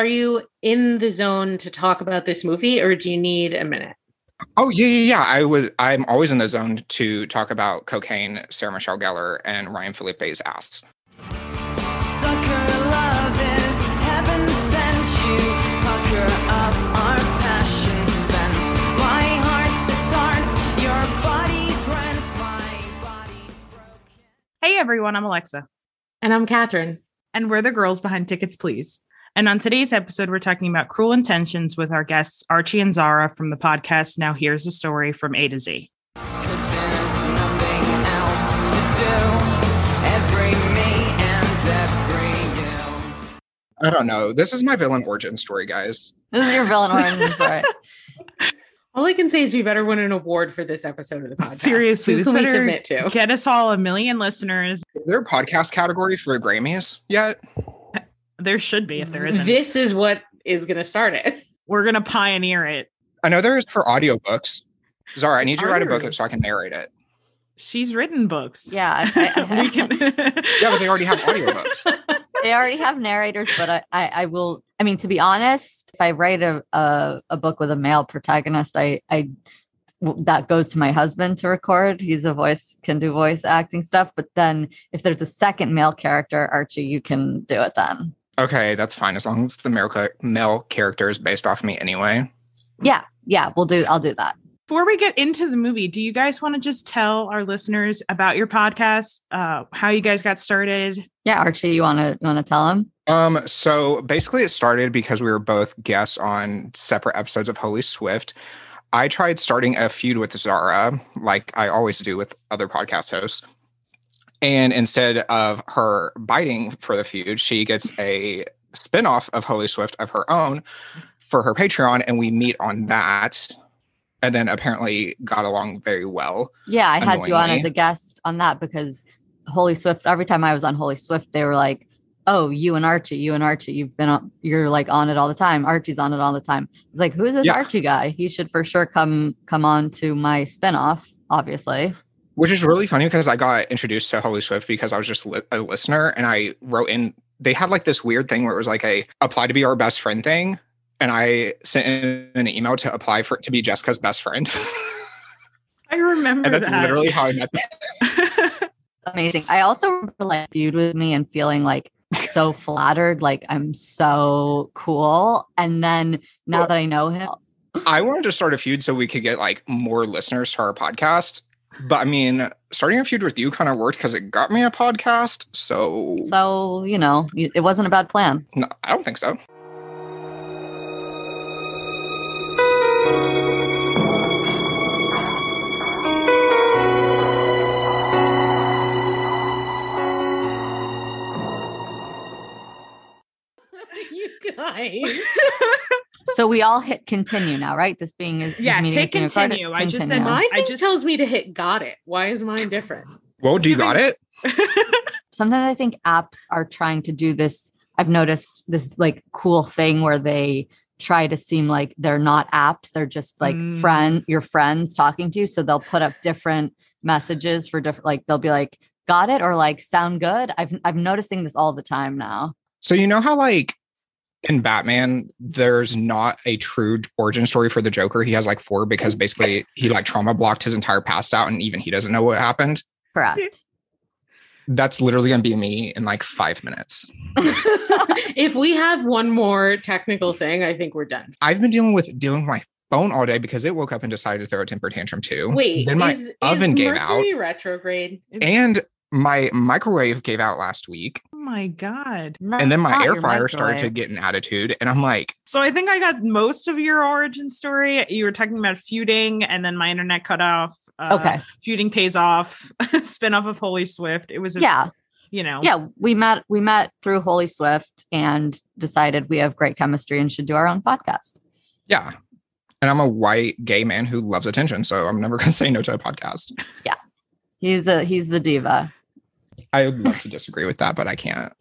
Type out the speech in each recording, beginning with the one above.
are you in the zone to talk about this movie or do you need a minute? Oh yeah, yeah, yeah. I would. I'm always in the zone to talk about cocaine, Sarah Michelle Gellar, and Ryan Phillippe's ass. Sucker love is heaven sent you. Pucker up our passion spent. My heart's its hearts, your body's rent, my body's broken. Hey everyone, I'm Alexa, And I'm Catherine. and we're the girls behind Tickets Please. And on today's episode, we're talking about cruel intentions with our guests Archie and Zara from the podcast Now Here's a Story from A to Z. Cause there's nothing else to do. Every me and every you. I don't know. This is my villain origin story, guys. This is your villain origin story. All I can say is we better win an award for this episode of the podcast. Seriously, Who this can we submit to? Get us all a million listeners. Is there a podcast category for the Grammys yet? There should be if there isn't. This is what is going to start it. we're gonna pioneer it. I know there is for audiobooks. Zara, I need you to write a book so I can narrate it. She's written books. Yeah, I, I, we can. Yeah, but they already have audiobooks. they already have narrators, but I, I, I will. I mean, to be honest, if I write a, a, a book with a male protagonist, I, I that goes to my husband to record. He's a voice, can do voice acting stuff. But then, if there's a second male character, Archie, you can do it then. Okay, that's fine as long as the male, male character is based off me anyway. Yeah, yeah, we'll do. I'll do that. Before we get into the movie, do you guys want to just tell our listeners about your podcast, uh, how you guys got started? Yeah, Archie, you want to you want to tell them? Um, so basically, it started because we were both guests on separate episodes of Holy Swift. I tried starting a feud with Zara, like I always do with other podcast hosts. And instead of her biting for the feud, she gets a spinoff of Holy Swift of her own for her Patreon, and we meet on that. And then apparently got along very well. Yeah, I had you on as a guest on that because Holy Swift. Every time I was on Holy Swift, they were like, "Oh, you and Archie, you and Archie, you've been on. You're like on it all the time. Archie's on it all the time." I was like, "Who is this Yeah. Archie guy? He should for sure come come on to my spinoff." Obviously, which is really funny because I got introduced to Holy Swift because I was just li- a listener and I wrote in. They had like this weird thing where it was like a apply to be our best friend thing, and I sent in an email to apply for to be Jessica's best friend, I remember and that's that. literally how I met. Them. amazing. I also remember like viewed with me and feeling like so flattered, like I'm so cool. And then now Well- that I know him, I wanted to start a feud so we could get like more listeners to our podcast. But I mean, starting a feud with you kind of worked because it got me a podcast. So so you know, it wasn't a bad plan. no, I don't think so. you guys. So we all hit continue now, right? This being is Yes, hit is being recorded. continue. I just said Continue. My I thing just- tells me to hit got it. Why is mine different? Well, do you got it? sometimes I think apps are trying to do this. I've noticed this like cool thing where they try to seem like they're not apps, they're just like Mm. friend, your friends talking to you. So they'll put up different messages for different like they'll be like, got it or like sound good. I've I'm noticing this all the time now. So you know how like in Batman, there's not a true origin story for the Joker. He has like four because basically he like trauma blocked his entire past out, and even he doesn't know what happened. Correct. That's literally gonna be me in like five minutes. if we have one more technical thing, I think we're done. I've been dealing with dealing with my phone all day because it woke up and decided to throw a temper tantrum too. Wait, then my is, oven is gave out, retrograde. and my microwave gave out last week, my god! and then my Not air fryer started to get an attitude, and I'm like, So I think I got most of your origin story. You were talking about feuding, and then my internet cut off. Uh, Okay. feuding pays off. Spin off of Holy Swift. It was a, Yeah. you know, Yeah. We met we met through Holy Swift and decided we have great chemistry and should do our own podcast. yeah. And I'm a white gay man who loves attention, so I'm never gonna say no to a podcast. Yeah, he's a he's the diva. I would love to disagree with that, but I can't.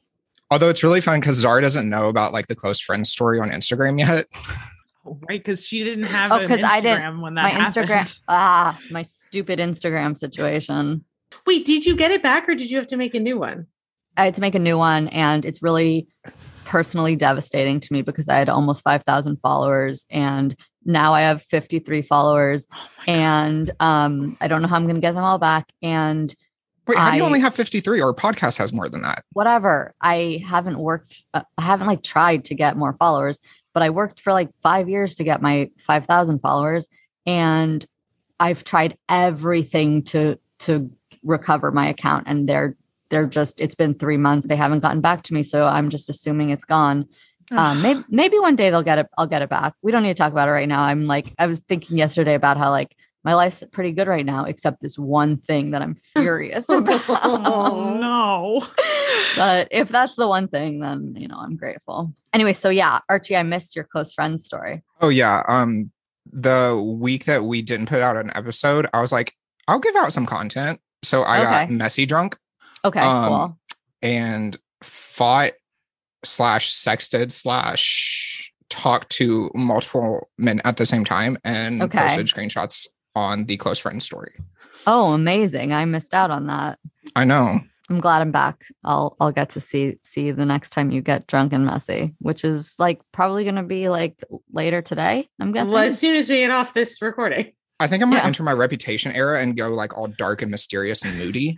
Although it's really fun because Zara doesn't know about like the close friends story on Instagram yet. right? Because she didn't have Oh, an 'cause Instagram I didn't- when My happened. Instagram ah, my stupid Instagram situation. Wait, did you get it back or did you have to make a new one? I had to make a new one and it's really personally devastating to me because I had almost 5,000 followers and now I have 53 followers Oh and um I don't know how I'm going to get them all back and Wait, how do you only have 53? Our podcast has more than that. whatever. I haven't worked uh, I haven't like tried to get more followers, but I worked for like 5 years to get my 5,000 followers and I've tried everything to to recover my account and they're they're just it's been 3 months they haven't gotten back to me so I'm just assuming it's gone. Um, maybe maybe one day they'll get it. I'll get it back. We don't need to talk about it right now. I'm like, I was thinking yesterday about how like my life's pretty good right now, except this one thing that I'm furious about. Oh no. but if that's the one thing, then you know I'm grateful. Anyway, so yeah, Archie, I missed your close friend story. Oh yeah. Um the week that we didn't put out an episode, I was like, I'll give out some content. So I got messy drunk Okay, Um, cool. and fought slash sexted slash talked to multiple men at the same time and Okay. posted screenshots on the close friend story. Oh, amazing! I missed out on that. I know. I'm glad I'm back. I'll I'll get to see see you the next time you get drunk and messy, which is like probably gonna be like later today. I'm guessing. Well, as soon as we get off this recording. I think I'm gonna Yeah. enter my reputation era and go like all dark and mysterious and moody.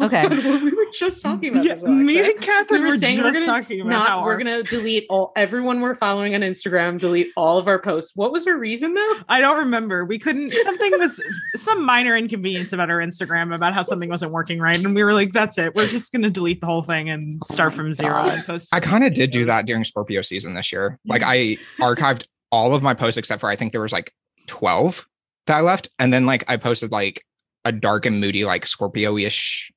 Okay. we were just talking about Yeah, this. me and Catherine We were were, saying we're gonna talking about Not, how we're gonna delete all everyone we're following on Instagram. Delete all of our posts. What was her reason though? I don't remember. We couldn't. Something was some minor inconvenience about our Instagram about how something wasn't working right, and we were like, "That's it. We're just gonna delete the whole thing and start from zero." God. And post I kind of did do that during Scorpio season this year. Like I archived all of my posts except for I think there was like 12 that I left. And then like I posted like a dark and moody, like Scorpio-ish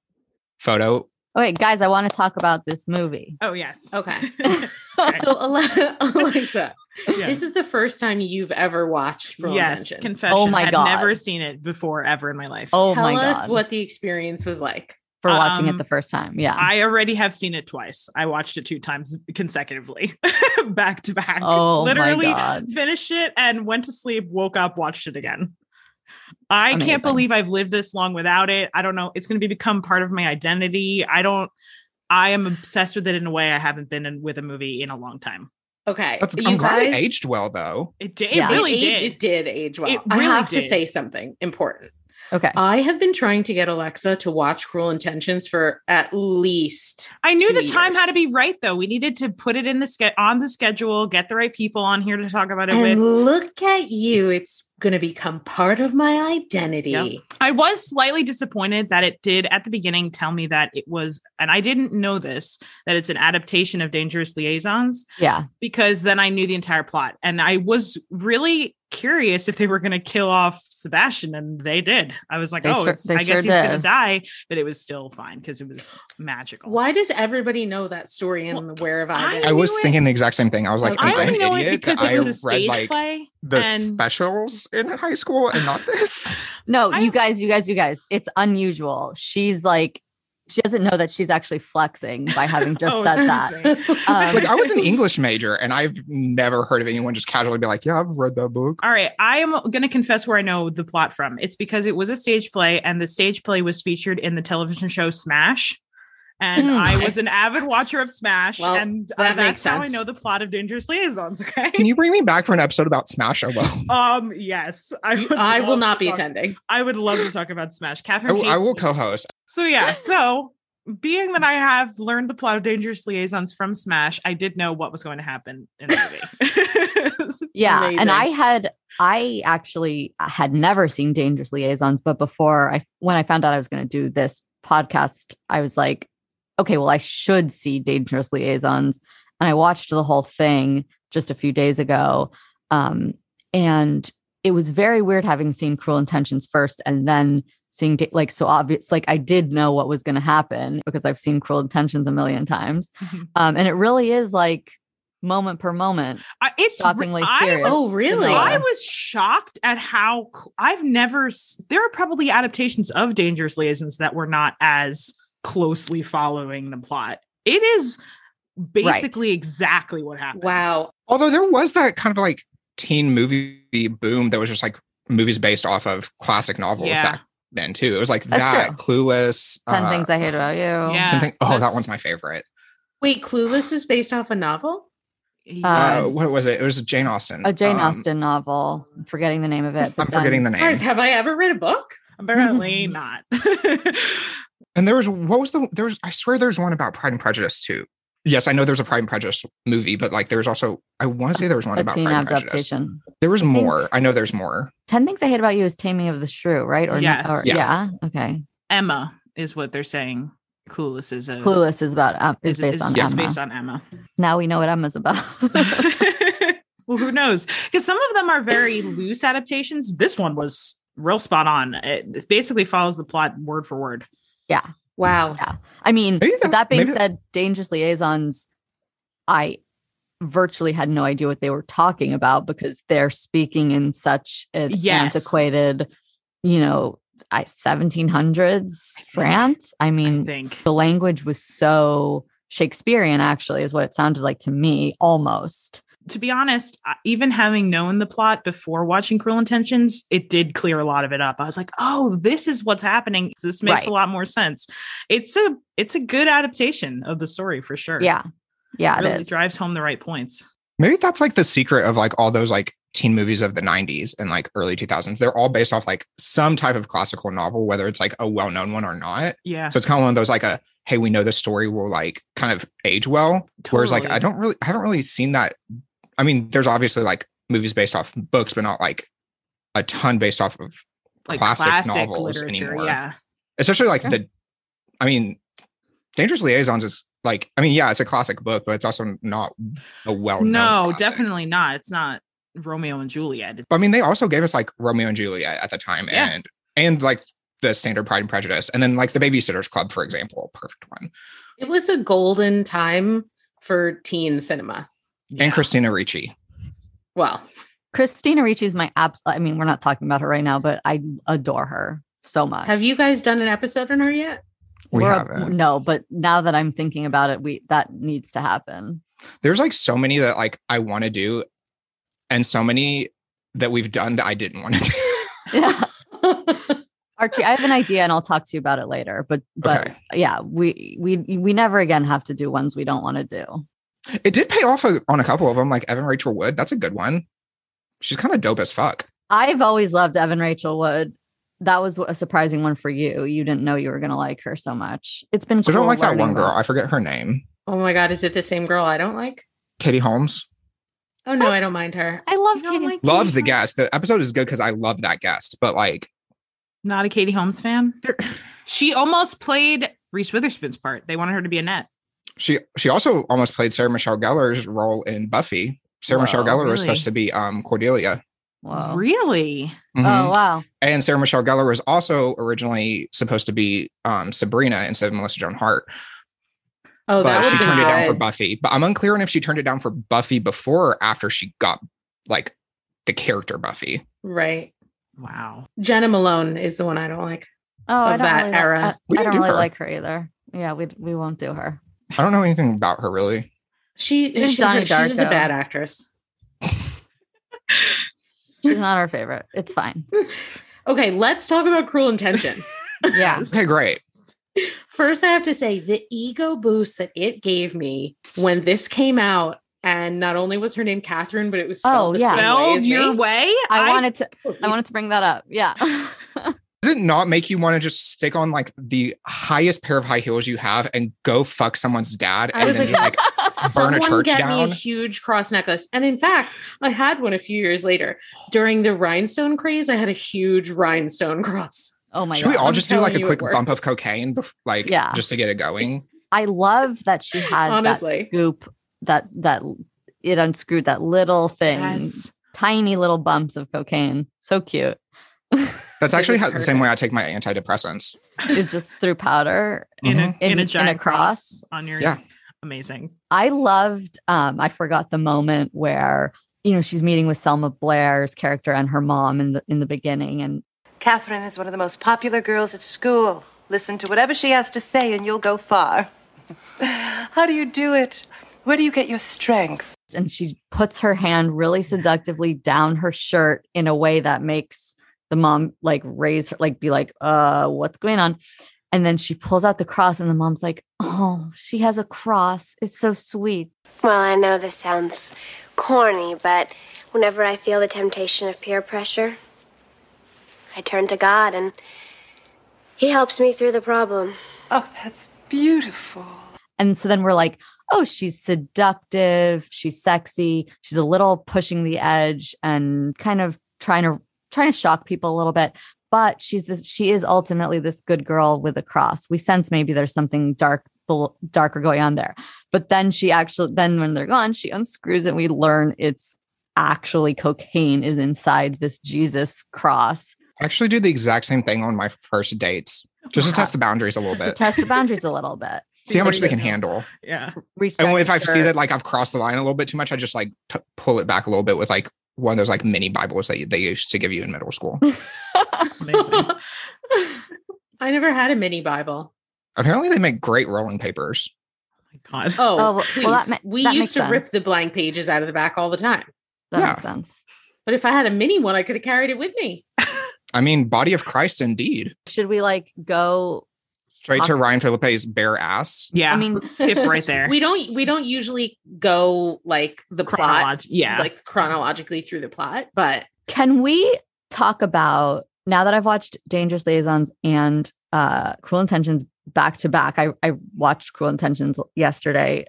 photo. Okay, guys, I want to talk about this movie. Oh yes. Okay. Okay. So Ale- Alexa, Yeah. this is the first time you've ever watched Cruel yes. Intentions. Confession. Oh my I'd God. never seen it before ever in my life. Oh Tell my us what the experience was like. for watching Um, it the first time, yeah. I already have seen it twice. I watched it two times consecutively, back to back. oh Literally my god! finished it and went to sleep, woke up, watched it again. I Amazing. can't believe I've lived this long without it. I don't know. It's going to be become part of my identity. I don't. I am obsessed with it in a way I haven't been in, with a movie in a long time. Okay. That's, you I'm glad it aged well though. It did. Yeah. It really it aged- did. It did age well. It I really have to say something important. Okay, I have been trying to get Alexa to watch Cruel Intentions for at least. I knew two the time had to be right, though. We needed to put it in the ske- on the schedule, get the right people on here to talk about it And with. look at you. It's going to become part of my identity. Yep. I was slightly disappointed that it did at the beginning tell me that it was, and I didn't know this, that it's an adaptation of Dangerous Liaisons. yeah, because then I knew the entire plot. And I was really curious if they were going to kill off Sebastian, and they did. I was like, They oh, sure- it's, they I guess sure he's going to die, but it was still fine because it was magical. Why does everybody know that story and where have I I been? I was it. thinking the exact same thing. I was like, Okay. I I only know it because it was I a stage read like play. the and- specials in high school and not this? no, I- you guys, you guys, you guys. It's unusual. She's like, she doesn't know that she's actually flexing by having just Oh, said that. Um, like I was an English major and I've never heard of anyone just casually be like, yeah, I've read that book. All right, I am going to confess where I know the plot from. It's because it was a stage play, and the stage play was featured in the television show Smash. And Mm. I was an avid watcher of Smash, Well, and that uh, that's makes how I know the plot of Dangerous Liaisons. Okay. Can you bring me back for an episode about Smash? Oh well. Um. Yes, I. I will not be talk- attending. I would love to talk about Smash. I, Catherine. will- I will co-host. So yeah. So being that I have learned the plot of Dangerous Liaisons from Smash, I did know what was going to happen in the movie. yeah Amazing. and i had i actually had never seen dangerous liaisons but before i when i found out i was going to do this podcast i was like okay well i should see dangerous liaisons and i watched the whole thing just a few days ago um and it was very weird having seen cruel intentions first and then seeing Da- like so obvious like i did know what was going to happen because i've seen cruel intentions a million times Mhm. um and it really is like moment per moment I, it's shockingly I serious. Oh, really? I was shocked at how cl- I've never. s- There are probably adaptations of Dangerous Liaisons that were not as closely following the plot. It is basically exactly what happened. Wow. Although there was that kind of like teen movie boom that was just like movies based off of classic novels Yeah. back then too. It was like That's that, Clueless. 10 uh, things I hate about you. Yeah. 10 Thing- oh, that one's my favorite. Wait, Clueless was based off a novel? Uh, Yes. what was it? It was a Jane Austen. A Jane Um, Austen novel. I'm forgetting the name of it. I'm forgetting the name. Guys, have I ever read a book? Apparently not. And there was what was the there was I swear there's one about Pride and Prejudice too. Yes, I know there's a Pride and Prejudice movie, but like there's also I want to say there was one A about teen Pride and Prejudice. There was think- more. I know there's more. 10 Things I Hate About You is Taming of the Shrew, right? Or, Yes. or Yeah. yeah. Okay. Emma is what they're saying. Clueless is a Clueless is about um, is, is, based is- on yes, Emma. based on Emma. now we know what Emma's about. well, who knows? Because some of them are very loose adaptations. This one was real spot on. It basically follows the plot word for word. Wow. Yeah. I mean, Maybe that- that being maybe- said, Dangerous Liaisons, I virtually had no idea what they were talking about because they're speaking in such an Yes. antiquated, you know, I 1700s France. I I mean, think. the language was so Shakespearean, actually, is what it sounded like to me almost. To be honest, even having known the plot before watching Cruel Intentions, it did clear a lot of it up. I was like, "Oh, this is what's happening. This makes Right. a lot more sense." It's a it's a good adaptation of the story for sure. Yeah. Yeah, it it really is. drives home the right points. Maybe that's like the secret of like all those like teen movies of the 90s and like early 2000s. They're all based off like some type of classical novel, whether it's like a well-known one or not. Yeah. So it's kind of one of those like a hey, we know the story will like kind of age well. Whereas like I don't really I haven't really seen that. I mean, there's obviously like movies based off books, but not like a ton based off of like classic, novels anymore. Yeah. Especially like Sure. the I mean, Dangerous Liaisons is like I mean, yeah, it's a classic book, but it's also not a well known. no, definitely not. It's not Romeo and Juliet. But I mean, they also gave us like Romeo and Juliet at the time, Yeah. and and like the standard Pride and Prejudice, and then like the Babysitters Club, for example, perfect one. It was a golden time for teen cinema. Yeah. And Christina Ricci. Well, Christina Ricci is my abs. I mean, we're not talking about her right now, but I adore her so much. have you guys done an episode on her yet? We We're- haven't. No, but now that I'm thinking about it, we that needs to happen. There's like so many that like I want to do, and so many that we've done that I didn't want to do. Yeah. Archie, I have an idea and I'll talk to you about it later. But but Okay. yeah, we we we never again have to do ones we don't want to do. It did pay off on a couple of them, like Evan Rachel Wood. That's a good one. She's kind of dope as fuck. I've always loved Evan Rachel Wood. That was a surprising one for you. You didn't know you were gonna like her so much. It's been So I don't like that one girl. about- I forget her name. oh my god, is it the same girl I don't like? Katie Holmes. Oh no, I don't mind her. I love Katie. like Love Katie the Holmes? guest. The episode is good because I love that guest, but like Not a Katie Holmes fan. She almost played Reese Witherspoon's part. They wanted her to be Annette. She she also almost played Sarah Michelle Gellar's role in Buffy. Sarah Michelle Whoa, Gellar was supposed to be um Cordelia. Whoa. Really? Mhm. Oh wow. And Sarah Michelle Gellar was also originally supposed to be um Sabrina instead of Melissa Joan Hart, Oh, that but she would be turned it down for. Buffy. But I'm unclear on if she turned it down for Buffy before or after she got like the character Buffy. Right. Wow. Jena Malone is the one I don't like. Oh, I don't that really, li- era. I, We I don't do really her. like her either. Yeah, we we won't do her. I don't know anything about her really. She, is she Donnie she's just a bad actress. She's not our favorite. It's fine. Okay, let's talk about Cruel Intentions. Yeah. Okay, great. First, I have to say the ego boost that it gave me when this came out, and not only was her name Catherine, but it was spelled Oh, yeah. Spelled your me. way? I, wanted to I wanted to bring that up. Yeah. Does it not make you want to just stick on like the highest pair of high heels you have and go fuck someone's dad I and was then like, just like burn a church get me down? a huge cross necklace. And in fact, I had one a few years later. During the rhinestone craze, I had a huge rhinestone cross. oh my Should we god. all I'm just do like a quick bump of cocaine, like Yeah. just to get it going? I love that she had Honestly. that scoop that that it unscrewed that little thing. Yes. Tiny little bumps of cocaine. So cute. That's actually how, the same way I take my antidepressants. It's just through powder. In a in, In- a in a cross? cross on your Yeah. amazing. I loved um I forgot the moment where you know she's meeting with Selma Blair's character and her mom in the in the beginning and Catherine is one of the most popular girls at school. Listen to whatever she has to say and you'll go far. How do you do it? Where do you get your strength? and she puts her hand really seductively down her shirt in a way that makes the mom like raise her like be like uh what's going on And then she pulls out the cross, and the mom's like, Oh, she has a cross. It's so sweet. Well, I know this sounds corny, but whenever I feel the temptation of peer pressure, I turn to God and He helps me through the problem. Oh, that's beautiful. And so then we're like, oh, she's seductive, she's sexy, she's a little pushing the edge and kind of trying to trying to shock people a little bit. But she's this, she is ultimately this good girl with a cross. We sense maybe there's something dark, darker going on there. But then she actually, then when they're gone, she unscrews it. And we learn it's actually cocaine is inside this Jesus cross. I actually do the exact same thing on my first dates, just to test the boundaries a little Just to bit. test the boundaries a little bit. See how much they can handle. Yeah. Reach And if I see that like I've crossed the line a little bit too much, I just like t- pull it back a little bit with like one of those like mini Bibles that they used to give you in middle school. Amazing. I never had a mini Bible. Apparently, they make great rolling papers. Oh God. Oh, Oh, well- please. well, that ma- we that used makes to rip the blank pages out of the back all the time. that yeah. makes sense. But if I had a mini one, I could have carried it with me. I mean, body of Christ, indeed. Should we like go? Straight to Ryan Phillippe's bare ass. Yeah. I mean, let's skip right there. We don't we don't usually go like the plot yeah. like chronologically through the plot, but Can we talk about now that I've watched Dangerous Liaisons and uh Cruel Intentions back to back? I, I watched Cruel Intentions yesterday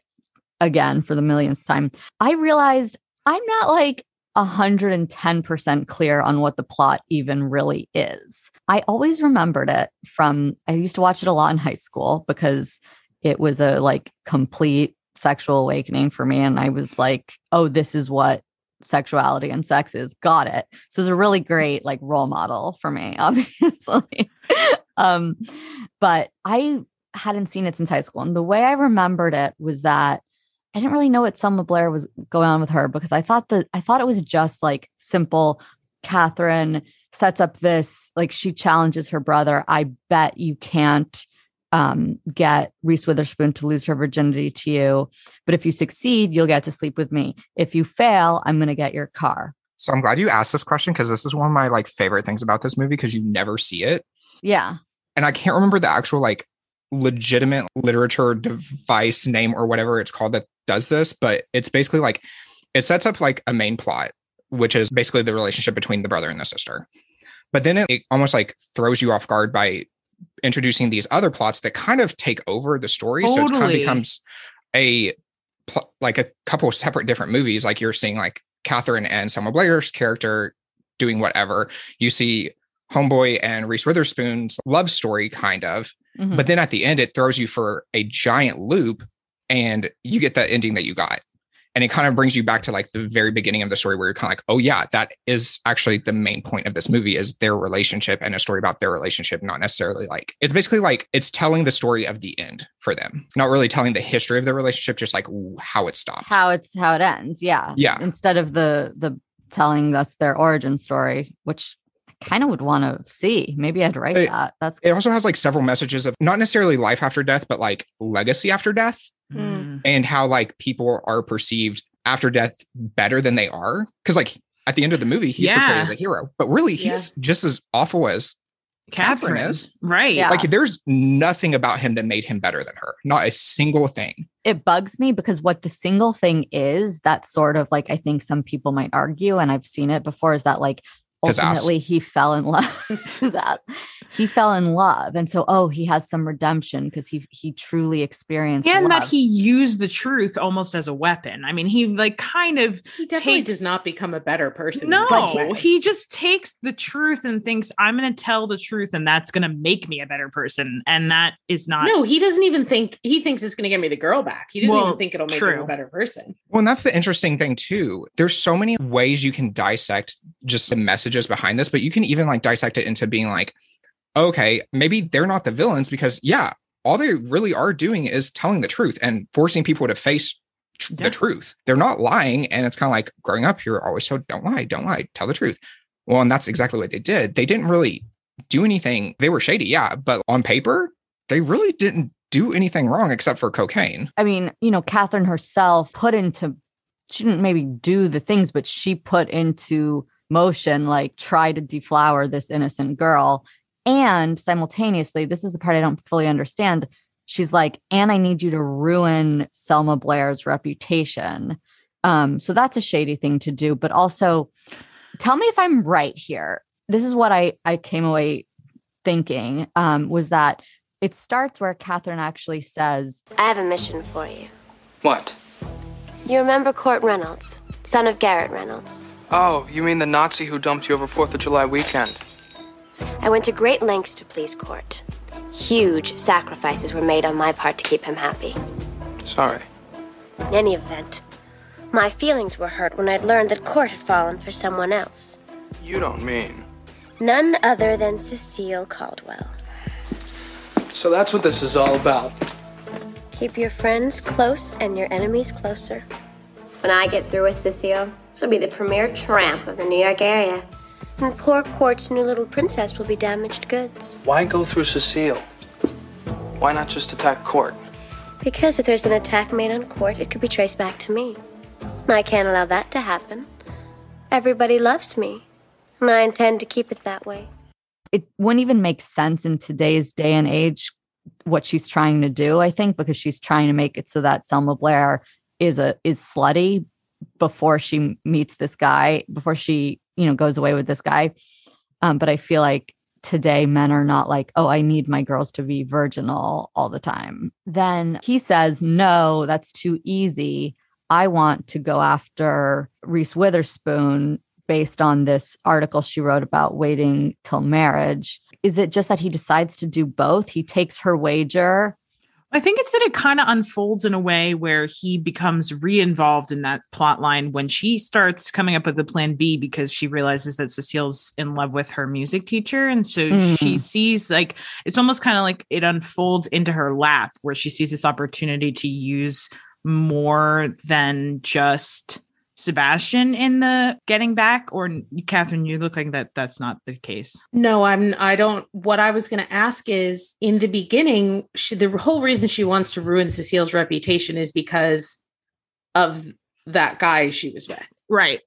again for the millionth time. I realized I'm not like 110% clear on what the plot even really is. I always remembered it from I used to watch it a lot in high school because it was a like complete sexual awakening for me and I was like, "Oh, this is what sexuality and sex is. Got it." So it's a really great like role model for me, obviously. um but I hadn't seen it since high school and the way I remembered it was that I didn't really know what Selma Blair was going on with her because I thought that I thought it was just like simple. Catherine sets up this like she challenges her brother. I bet you can't um, get Reese Witherspoon to lose her virginity to you, but if you succeed, you'll get to sleep with me. If you fail, I'm going to get your car. So I'm glad you asked this question because this is one of my like favorite things about this movie because you never see it. Yeah, And I can't remember the actual like legitimate literature device name or whatever it's called that does this, but it's basically like it sets up like a main plot, which is basically the relationship between the brother and the sister. But then it, it almost like throws you off guard by introducing these other plots that kind of take over the story. So it kind of becomes a pl- like a couple of separate different movies. Like you're seeing like Catherine and Selma Blair's character doing whatever. You see Homeboy and Reese Witherspoon's love story, kind of. Mhm. But then at the end, it throws you for a giant loop and you get that ending that you got. And it kind of brings you back to like the very beginning of the story where you're kind of like, oh yeah, that is actually the main point of this movie is their relationship and a story about their relationship, not necessarily like it's basically like it's telling the story of the end for them, not really telling the history of the relationship, just like how it stopped. how it's how it ends. Yeah, Yeah. Instead of the the telling us their origin story, which I kind of would want to see. Maybe I'd write It- that. That's it also has like several messages of not necessarily life after death, but like legacy after death. Mm. and how like people are perceived after death better than they are. Because like at the end of the movie, he's portrayed as a hero, but really he's just as awful as Catherine Catherine is. Right. Yeah. like. There's nothing about him that made him better than her. Not a single thing. it bugs me because what the single thing is that sort of like I think some people might argue, and I've seen it before, is that like His ass. Ultimately he fell in love. his ass. He fell in love, and so oh, he has some redemption because he he truly experienced and that he used the truth almost as a weapon. I mean, he like kind of he definitely Takes- does not become a better person. no, he just takes the truth and thinks I'm going to tell the truth and that's going to make me a better person and that is not no, he doesn't even think he thinks it's going to get me the girl back. He doesn't Well, even think it'll make him a better person. Well, and that's the interesting thing too. There's so many ways you can dissect just the messages behind this, but you can even like dissect it into being like, okay, maybe they're not the villains because yeah, all they really are doing is telling the truth and forcing people to face tr- Yeah. the truth. They're not lying, and it's kind of like growing up, you're always told, "Don't lie, don't lie, tell the truth." Well, and that's exactly what they did. They didn't really do anything. They were shady, yeah, but on paper, they really didn't do anything wrong except for cocaine. I mean, you know, Catherine herself put into, she didn't maybe do the things, but she put into motion, like try to deflower this innocent girl. And simultaneously, this is the part I don't fully understand. She's like, and I need you to ruin Selma Blair's reputation. Um, so that's a shady thing to do. But also, tell me if I'm right here. This is what I I came away thinking um, was that it starts where Catherine actually says, I have a mission for you. What? You remember Court Reynolds, son of Garrett Reynolds? Oh, you mean the Nazi who dumped you over 4th of July weekend? I went to great lengths to please Court. Huge sacrifices were made on my part to keep him happy. Sorry. In any event, my feelings were hurt when I'd learned that Court had fallen for someone else. You don't mean. None other than Cecile Caldwell. So that's what this is all about. Keep your friends close and your enemies closer. When I get through with Cecile, she'll be the premier tramp of the New York area. And poor Court's new little princess will be damaged goods. Why go through Cecile? Why not just attack Court? Because if there's an attack made on Court, it could be traced back to me. And I can't allow that to happen. Everybody loves me, and I intend to keep it that way. it wouldn't even make sense in today's day and age what she's trying to do, I think, because she's trying to make it so that Selma Blair is a is slutty before she meets this guy, before she, you know, goes away with this guy. Um, but I feel like today men are not like, oh, I need my girls to be virginal all the time. Then he says, no, that's too easy. I want to go after Reese Witherspoon based on this article she wrote about waiting till marriage. Is it just that he decides to do both? He takes her wager. I think it's that it kind of unfolds in a way where he becomes re-involved in that plot line when she starts coming up with the plan B because she realizes that Cecile's in love with her music teacher. And so Mm. she sees like it's almost kind of like it unfolds into her lap where she sees this opportunity to use more than just Sebastian in the getting back or Catherine, you look like that that's not the case. No, I'm I don't what I was going to ask is in the beginning she, the whole reason she wants to ruin Cecile's reputation is because of that guy she was with. Right.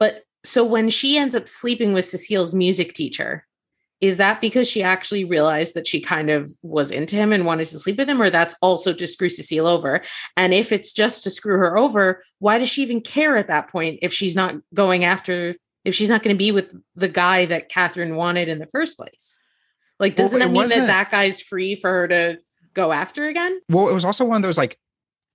But so when she ends up sleeping with Cecile's music teacher, is that because she actually realized that she kind of was into him and wanted to sleep with him, or that's also to screw Cecile over? And if it's just to screw her over, why does she even care at that point if she's not going after, if she's not going to be with the guy that Catherine wanted in the first place? Like, doesn't it that mean that that guy's free for her to go after again? Well, it was also one of those like,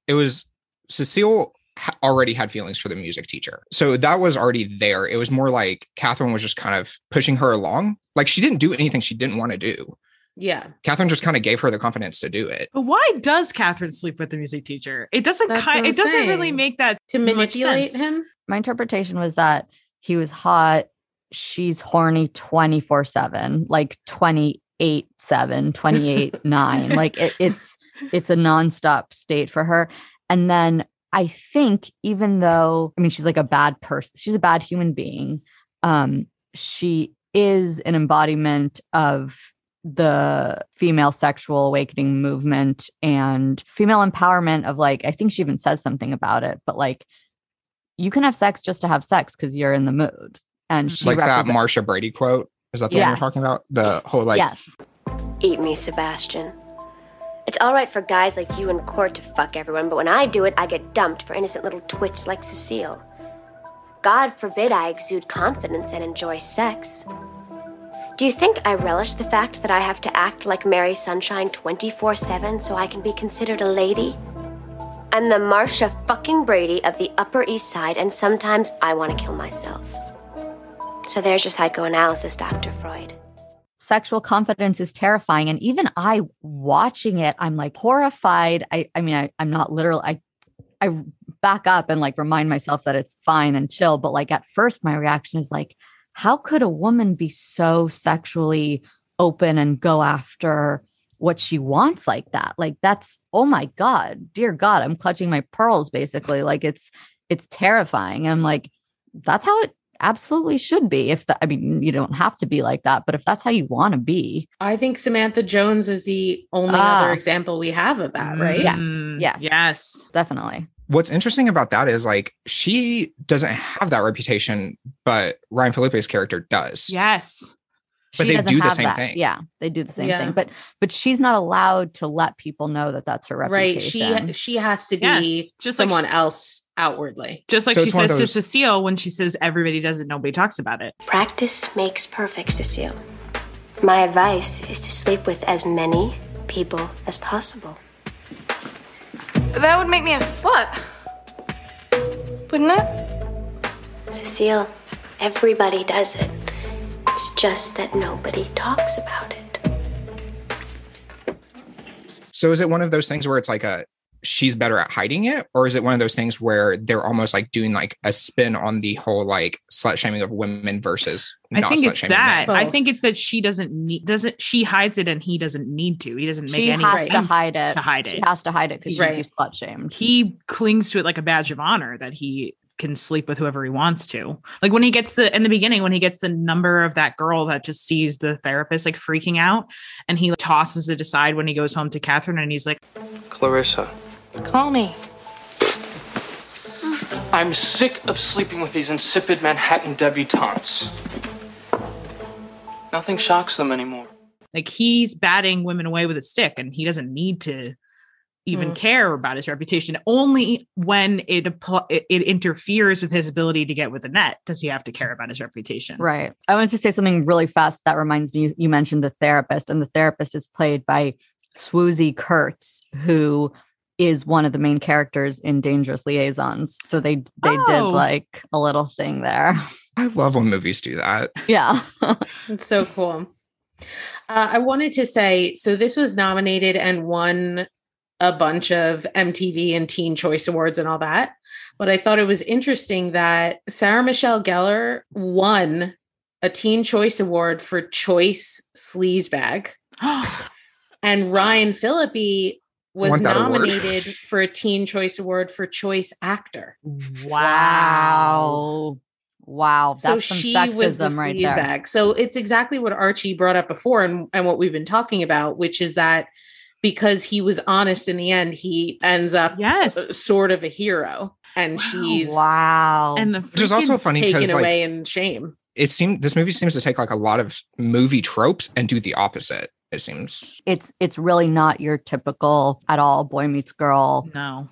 it was Cecile already had feelings for the music teacher. So that was already there. It was more like Catherine was just kind of pushing her along. Like she didn't do anything she didn't want to do. Yeah. Catherine just kind of gave her the confidence to do it. But why does Catherine sleep with the music teacher? It doesn't kind it doesn't I'm really make that To much manipulate sense. him? My interpretation was that he was hot. She's horny 24 7, like 28 7, 28 9. Like it, it's it's a nonstop state for her. And then I think even though I mean she's like a bad person, she's a bad human being. Um, she is an embodiment of the female sexual awakening movement and female empowerment of like I think she even says something about it, but like you can have sex just to have sex because you're in the mood. And she like that represent- Marcia Brady quote. Is that the one you're talking about? The whole like yes. Eat me, Sebastian. It's all right for guys like you and Court to fuck everyone, but when I do it, I get dumped for innocent little twits like Cecile. God forbid I exude confidence and enjoy sex. Do you think I relish the fact that I have to act like Mary Sunshine 24 7 so I can be considered a lady? I'm the Marcia fucking Brady of the Upper East Side, and sometimes I want to kill myself. So there's your psychoanalysis, Dr. Freud. Sexual confidence is terrifying. And even I watching it, I'm like horrified. I I mean, I, I'm not literal. I I back up and like remind myself that it's fine and chill. But like at first, my reaction is like, how could a woman be so sexually open and go after what she wants like that? Like that's oh my God, dear God, I'm clutching my pearls basically. Like it's it's terrifying. I'm like, that's how it absolutely should be. If that, I mean, you don't have to be like that, but if that's how you want to be, I think Samantha Jones is the only Ah. other example we have of that, right? Yes, Mm, yes. Yes. definitely. what's interesting about that is like she doesn't have that reputation, but Ryan Phillippe's character does. Yes. But She they do the same that. thing. Yeah, they do the same Yeah. thing. But but she's not allowed to let people know that that's her reputation. right reputation. she she has to be Yes, just like someone she- else outwardly Just like So she it's one of says those- to Cecile when she says everybody does it, nobody talks about it. Practice makes perfect, Cecile. My advice is to sleep with as many people as possible. That would make me a slut. Wouldn't it? Cecile, everybody does it. It's just that nobody talks about it. So is it one of those things where it's like a she's better at hiding it, or is it one of those things where they're almost like doing like a spin on the whole like slut shaming of women versus I not think slut it's shaming that. men? I think it's that she doesn't need doesn't she hides it and he doesn't need to. He doesn't make she any has to hide it. to hide it She has to hide it because she'd Right. be slut shamed. He clings to it like a badge of honor that he can sleep with whoever he wants to. Like when he gets the in the beginning when he gets the number of that girl that just sees the therapist like freaking out and he tosses it aside when he goes home to Catherine and he's like, Clarissa, Call me. I'm sick of sleeping with these insipid Manhattan debutantes. Nothing shocks them anymore. like he's batting women away with a stick and he doesn't need to even Mm. care about his reputation only when it, it it interferes with his ability to get with the net does he have to care about his reputation Right. I want to say something really fast that reminds me. You mentioned the therapist, and the therapist is played by Swoozie Kurtz, who is one of the main characters in Dangerous Liaisons. So they they did Oh. like a little thing there. I love when movies do that. yeah. It's so cool. Uh, I wanted to say so this was nominated and won a bunch of MTV and Teen Choice Awards and all that. But I thought it was interesting that Sarah Michelle Gellar won a Teen Choice Award for Choice Sleazebag. And Ryan Phillippe was Want that award? nominated for a Teen Choice Award for Choice Actor. Wow. Wow. That's so some she sexism was the right there. bag. So it's exactly what Archie brought up before and, and what we've been talking about, which is that because he was honest in the end, he ends up yes uh, sort of a hero. And Wow. she's Wow. and the Which is also funny taken because like away in shame. it seemed this movie seems to take like a lot of movie tropes and do the opposite. It seems. It's it's really not your typical at all boy meets girl. no.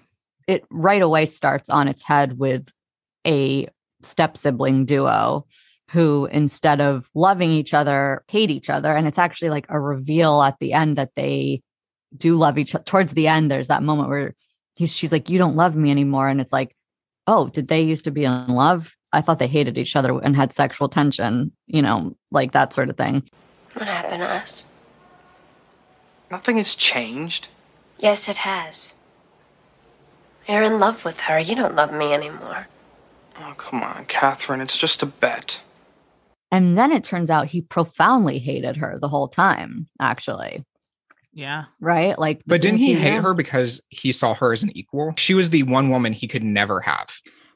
It right away starts on its head with a step sibling duo who instead of loving each other hate each other. And it's actually like a reveal at the end that they do love each other towards the end there's that moment where he's she's like you don't love me anymore. And it's like oh did they used to be in love? I thought they hated each other and had sexual tension you know like that sort of thing. What happened to us? Nothing has changed. Yes, it has. You're in love with her. You don't love me anymore. Oh, come on, Catherine. It's just a bet. and then it turns out he profoundly hated her the whole time actually yeah right like but didn't things he hate did. her because he saw her as an equal? She was the one woman he could never have.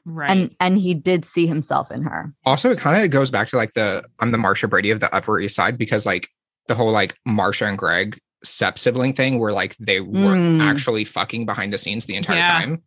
right and and he did see himself in her Also, it kind of goes back to like the I'm the Marcia Brady of the Upper East Side because like the whole like Marcia and Greg step sibling thing where like they were Mm. actually fucking behind the scenes the entire Yeah. time.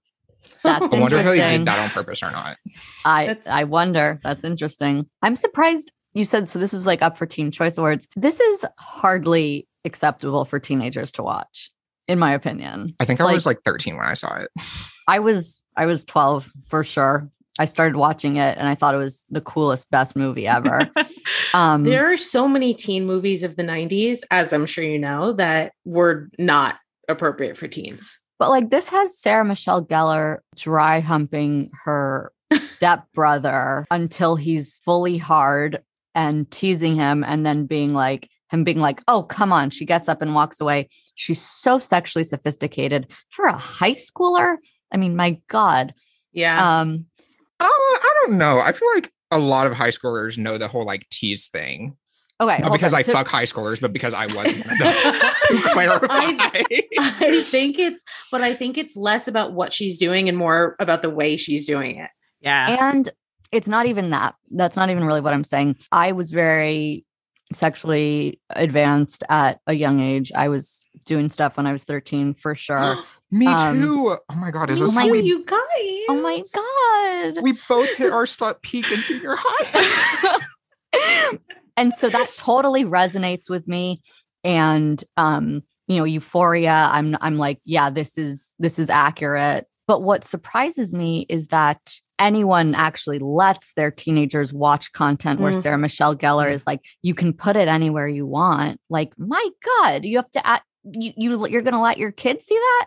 that's I wonder if they did that on purpose or not. i That's- i wonder that's interesting i'm surprised you said so this was like up for teen choice awards this is hardly acceptable for teenagers to watch in my opinion I think I was like 13 when I saw it. i was i was 12 for sure i started watching it and i thought it was the coolest best movie ever um There are so many teen movies of the 90s, as I'm sure you know, that were not appropriate for teens. But like this has Sarah Michelle Gellar dry humping her stepbrother until he's fully hard and teasing him and then being like him being like, "Oh, come on." She gets up and walks away. She's so sexually sophisticated for a high schooler. I mean, my god. Yeah. Um Oh, I don't know. I feel like a lot of high schoolers know the whole like tease thing. okay, Not because on. I So- fuck high schoolers, but because I was one of those. to clarify. I think it's, but I think it's less about what she's doing and more about the way she's doing it. yeah And it's not even that. That's not even really what I'm saying. I was very sexually advanced at a young age. I was doing stuff when I was 13 for sure. Me Um, too. Oh my god, is Me this how we you guys? oh my god. we both hit our slut peak in junior high? and so that totally resonates with me and um you know euphoria i'm i'm like yeah this is this is accurate but what surprises me is that anyone actually lets their teenagers watch content where Mm. sarah michelle gellar is like you can put it anywhere you want like my god you have to act you, you you're gonna let your kids see that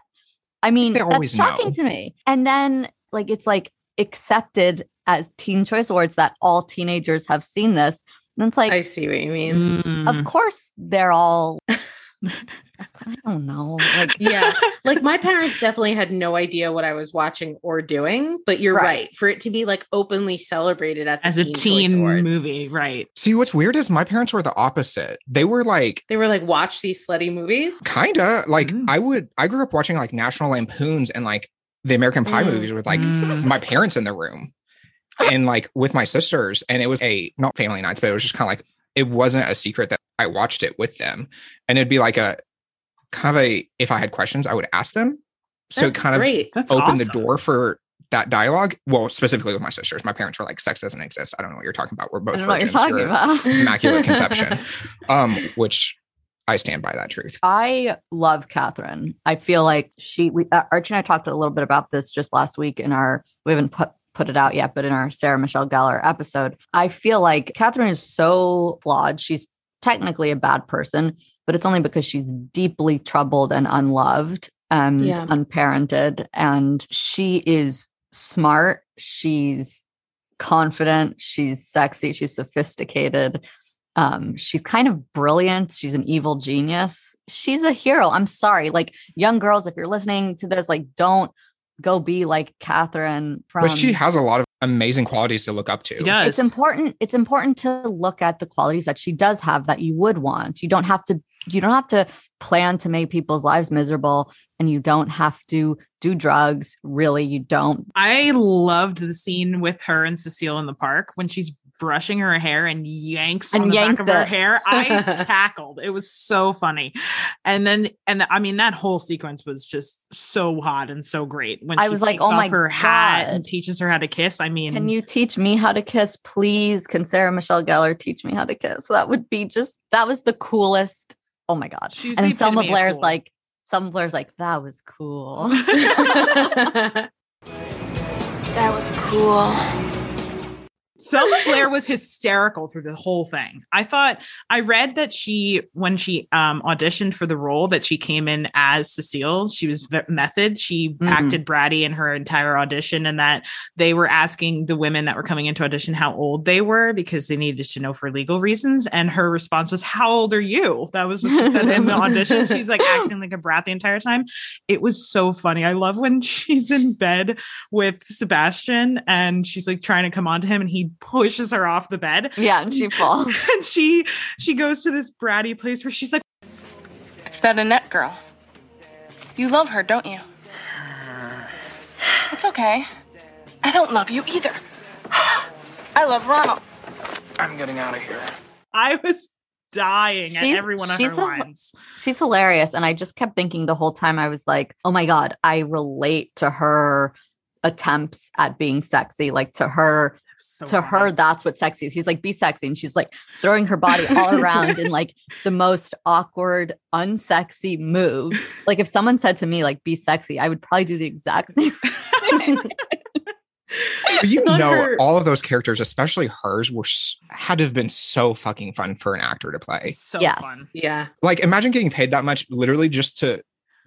i mean They that's shocking know. to me and then like it's like accepted as teen choice awards that all teenagers have seen this and it's like I see what you mean. Mm. of course they're all I don't know. Like Yeah. like my parents definitely had no idea what I was watching or doing, but you're Right. right. For it to be like openly celebrated at the as a Teen Choice teen Awards. movie, right? See, what's weird is my parents were the opposite. They were like, They were like, watch these slutty movies. kinda like Mm. I would. I grew up watching like National Lampoons and like the American Pie Mm. movies with like Mm. my parents in the room and like with my sisters, and it was a not family nights, but it was just kind of like it wasn't a secret that I watched it with them, and it'd be like a kind of a if I had questions, I would ask them. So it That's kind of great. That's opened the door for that dialogue. Well, specifically with my sisters, my parents were like, "Sex doesn't exist." I don't know what you're talking about. We're I both know what you're about. immaculate conception, um, which I stand by that truth. I love Catherine. I feel like she, we, uh, Archie and I talked a little bit about this just last week in our, we haven't put, put it out yet, but in our Sarah Michelle Gellar episode, I feel like Catherine is so flawed. She's technically a bad person, but it's only because she's deeply troubled and unloved and Yeah. unparented. And she is smart. She's confident. She's sexy. She's sophisticated. Um, she's kind of brilliant. She's an evil genius. She's a hero. I'm sorry. Like young girls, if you're listening to this, like don't go be like Catherine from but she has a lot of amazing qualities to look up to. Yeah, it's important it's important to look at the qualities that she does have that you would want. You don't have to you don't have to plan to make people's lives miserable and you don't have to do drugs really you don't. I loved the scene with her and Cecile in the park when she's brushing her hair and yanks And on the yanks back of her hair. I tackled. It was so funny. And then and I mean that whole sequence was just so hot and so great. When I she was like, takes "Oh my her hat and teaches her how to kiss. I mean can you teach me how to kiss please can sarah michelle gellar teach me how to kiss that would be just that was the coolest oh my god She's and the selma of blair's cool. like selma blair's like that was cool That was cool. Selma Blair was hysterical through the whole thing. I thought I read that she when she um auditioned for the role that she came in as Cecile. She was ve- method. She Mhm. acted bratty in her entire audition, and that they were asking the women that were coming into audition how old they were because they needed to know for legal reasons. And her response was, "How old are you?" That was what she said in the audition. She's like acting like a brat the entire time. It was so funny. I love when she's in bed with Sebastian and she's like trying to come on to him and he pushes her off the bed. yeah and she falls And she she goes to this bratty place where she's like, It's that Annette girl. You love her, don't you? It's okay. I don't love you either. I love Ronald. I'm getting out of here. I was dying at She's- every one of her a- lines. She's hilarious. And I just kept thinking the whole time, I was like, oh my God, I relate to her attempts at being sexy. Like to her, So to her, funny. that's what sexy is. He's like, be sexy. And she's like throwing her body all around in like the most awkward, unsexy move. Like if someone said to me, like, be sexy, I would probably do the exact same thing. But you know, her- all of those characters, especially hers, were had to have been so fucking fun for an actor to play. so Yes. fun. yeah. Like, imagine getting paid that much, literally just to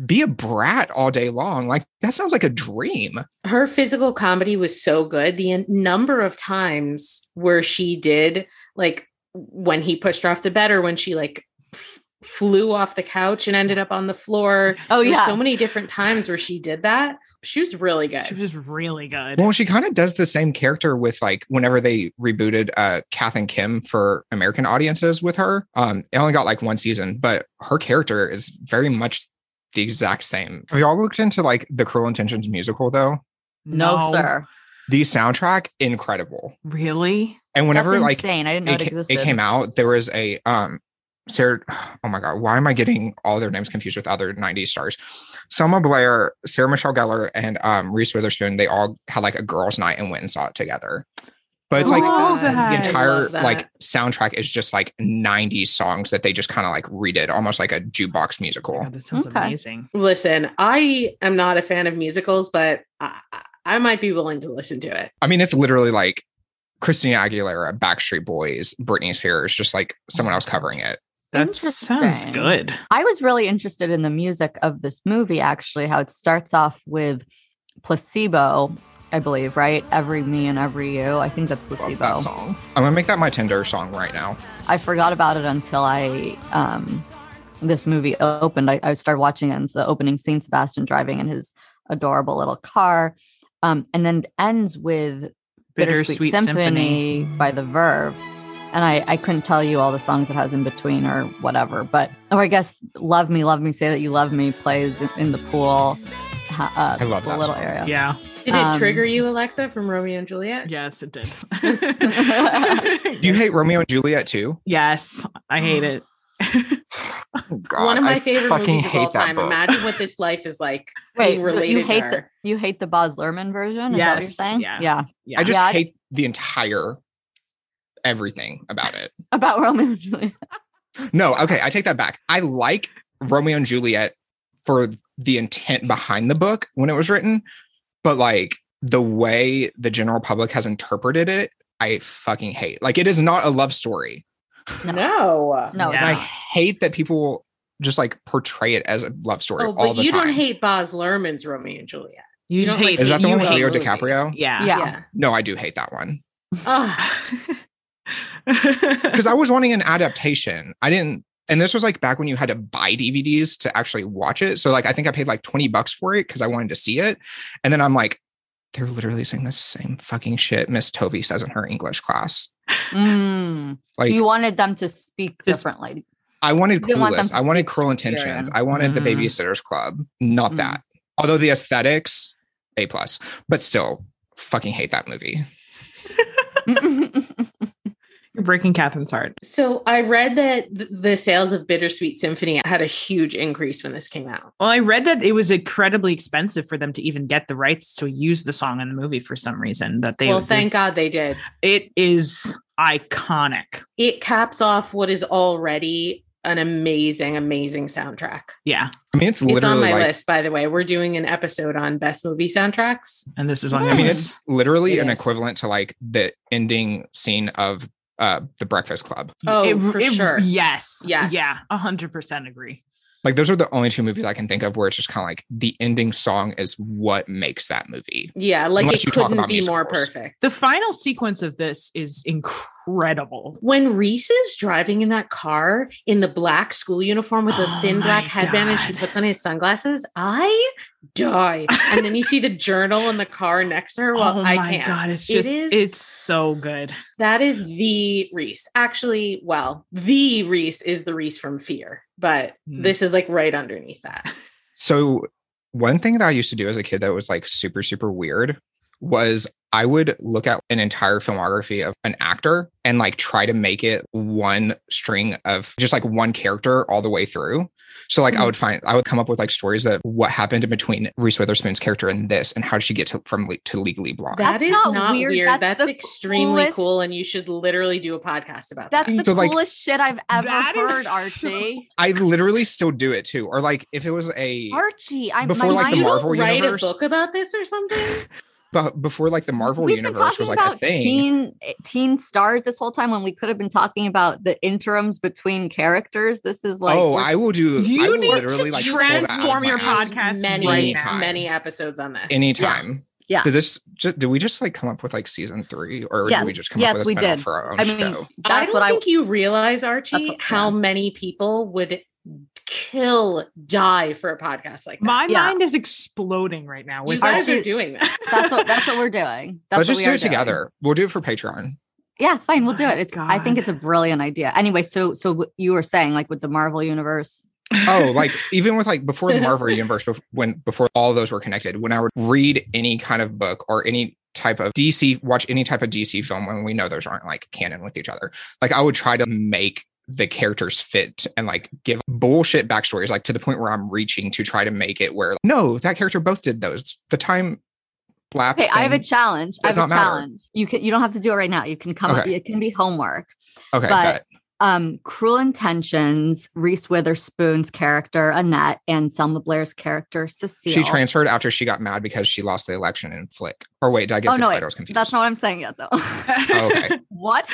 be a brat all day long. Like, that sounds like a dream. her physical comedy was so good. The number of times where she did like when he pushed her off the bed or when she like f- flew off the couch and ended up on the floor. Oh, yeah. so many different times where she did that. She was really good. She was really good. Well, she kind of does the same character with like whenever they rebooted uh Kath and Kim for American audiences with her. Um, it only got like one season, but her character is very much the exact same. Have y'all looked into like the Cruel Intentions musical though? no, sir. The soundtrack, incredible. Really? And whenever That's like insane. I didn't know it, it, ca- existed. it came out, there was a um Sarah, oh my god, why am I getting all their names confused with other 90s stars? Selma Blair, Sarah Michelle Gellar, and um Reese Witherspoon, they all had like a girls' night and went and saw it together. But it's Oh like my the entire like soundtrack is just like 90 songs that they just kind of like redid, almost like a jukebox musical. God, that sounds Okay. amazing. Listen, I am not a fan of musicals, but I, I might be willing to listen to it. I mean, it's literally like Christina Aguilera, Backstreet Boys, Britney Spears, just like someone else covering it. That sounds good. I was really interested in the music of this movie, actually, how it starts off with placebo, I believe, right? Every me and every you. I think that's Love placebo. that song. I'm gonna make that my Tinder song right now. I forgot about it until I um this movie opened. I, I started watching it and it's the opening scene, Sebastian driving in his adorable little car. Um, and then ends with Bittersweet, Bittersweet Symphony, Symphony. by the Verve. And I, I couldn't tell you all the songs it has in between or whatever, but or I guess Love Me, Love Me, Say That You Love Me plays in, in the pool. Uh, I love the that little song. area. Yeah. Did it Um, trigger you, Alexa, from Romeo and Juliet? Yes, it did. Do you hate Romeo and Juliet too? Yes, I hate it. Oh, God, One of my I favorite fucking movies of all time. book. Imagine what this life is like Wait, being related you hate the you hate the Baz Luhrmann version? Is that what you're saying? yeah. yeah. Yeah. I just Yeah, I- hate the entire everything about it. About Romeo and Juliet. No, okay, I take that back. I like Romeo and Juliet for the intent behind the book when it was written, but like the way the general public has interpreted it, I fucking hate. Like it is not a love story. No. No, And I hate that people just like portray it as a love story Oh, all but the you time. don't hate Baz Luhrmann's Romeo and Juliet. You You just don't hate like is that the one with hate Leo movie. DiCaprio? Yeah. Yeah. No, I do hate that one. Oh, Because I was wanting an adaptation. I didn't and this was like back when you had to buy DVDs to actually watch it. So like I think I paid like 20 bucks for it because I wanted to see it. And then I'm like, they're literally saying the same fucking shit Miss Toby says in her English class. Mm. Like you wanted them to speak differently. I wanted didn't want Clueless. I wanted Cruel. Intentions. I wanted the Mhm. Babysitter's Club. Not Mm. that. Although the aesthetics, A plus, but still fucking hate that movie. You're breaking Catherine's heart. so I read that th- the sales of Bittersweet Symphony had a huge increase when this came out. Well, I read that it was incredibly expensive for them to even get the rights to use the song in the movie for some reason. That they well, they- thank God they did. it is iconic. It caps off what is already an amazing, amazing soundtrack. Yeah, I mean, it's It's on my like list, by the way. We're doing an episode on best movie soundtracks. and this is on Yeah. your I mean, it's literally It an is. equivalent to like the ending scene of uh the Breakfast Club. Oh, It- for it- sure. Yes. Yes. Yeah. A hundred percent agree. Like those are the only two movies I can think of where it's just kind of like the ending song is what makes that movie. Yeah, like Unless it you couldn't about be more perfect. The final sequence of this is incredible. when Reese is driving in that car in the black school uniform with a Oh thin black my headband and she puts on his sunglasses, I die. and then you see the journal in the car next to her. Well, oh I my can't. god, it's just is- it's so good. that is the Reese. Actually, well, the Reese is the Reese from Fear, but Hmm. this is like right underneath that. So one thing that I used to do as a kid that was like super, super weird was I would look at an entire filmography of an actor and like try to make it one string of just like one character all the way through. So like I Mhm. would find I would come up with like stories that what happened in between Reese Witherspoon's character and this and how did she get to from Le- to Legally Blonde. That That's is not not, weird. weird. That's That's, extremely coolest- cool. And you should literally do a podcast about That's that. That's the So, like, coolest shit I've ever That is heard, so- Archie. I literally still do it too. Or like if it was a Archie, I'm Before, my like, the mind- you Marvel don't write a book about this or something? but before like the Marvel We've universe was talking like a thing. Teen, eh, teen stars this whole time when we could have been talking about the interims between characters. This is like oh, I will do. I You will need to literally like pull that out of transform your podcast many, right now. many episodes on this. anytime. Yeah. Did this? Ju- did we just like come up with like season three, or Yes. did we just come Yes, up with a we did. for our own I mean, show? I that's don't what I think you realize, Archie, what- how yeah. many people would kill, die for a podcast like that. My Yeah. mind is exploding right now you with guys Archie- are doing that. that's what that's what we're doing. That's Let's what just we do are it doing. together. We'll do it for Patreon. Yeah, fine, we'll do it. It's I think it's a brilliant idea. Anyway, so so you were saying like with the Marvel universe. Oh, like even with like before the Marvel universe, bef- when before all of those were connected, when I would read any kind of book or any type of DC, watch any type of DC film when we know those aren't like canon with each other, like I would try to make the characters fit and like give bullshit backstories, like to the point where I'm reaching to try to make it where no, that character both did those. The time Flaps. Okay, I have a challenge. I have a not matter. challenge. You can you don't have to do it right now. You can come up. It can be homework. Okay, but um Cruel Intentions, Reese Witherspoon's character Annette and Selma Blair's character Cecile. She transferred after she got mad because she lost the election in Flick. Or wait, did I get Oh the no, wait, titles confused? that's not what I'm saying yet though. Oh, okay. what?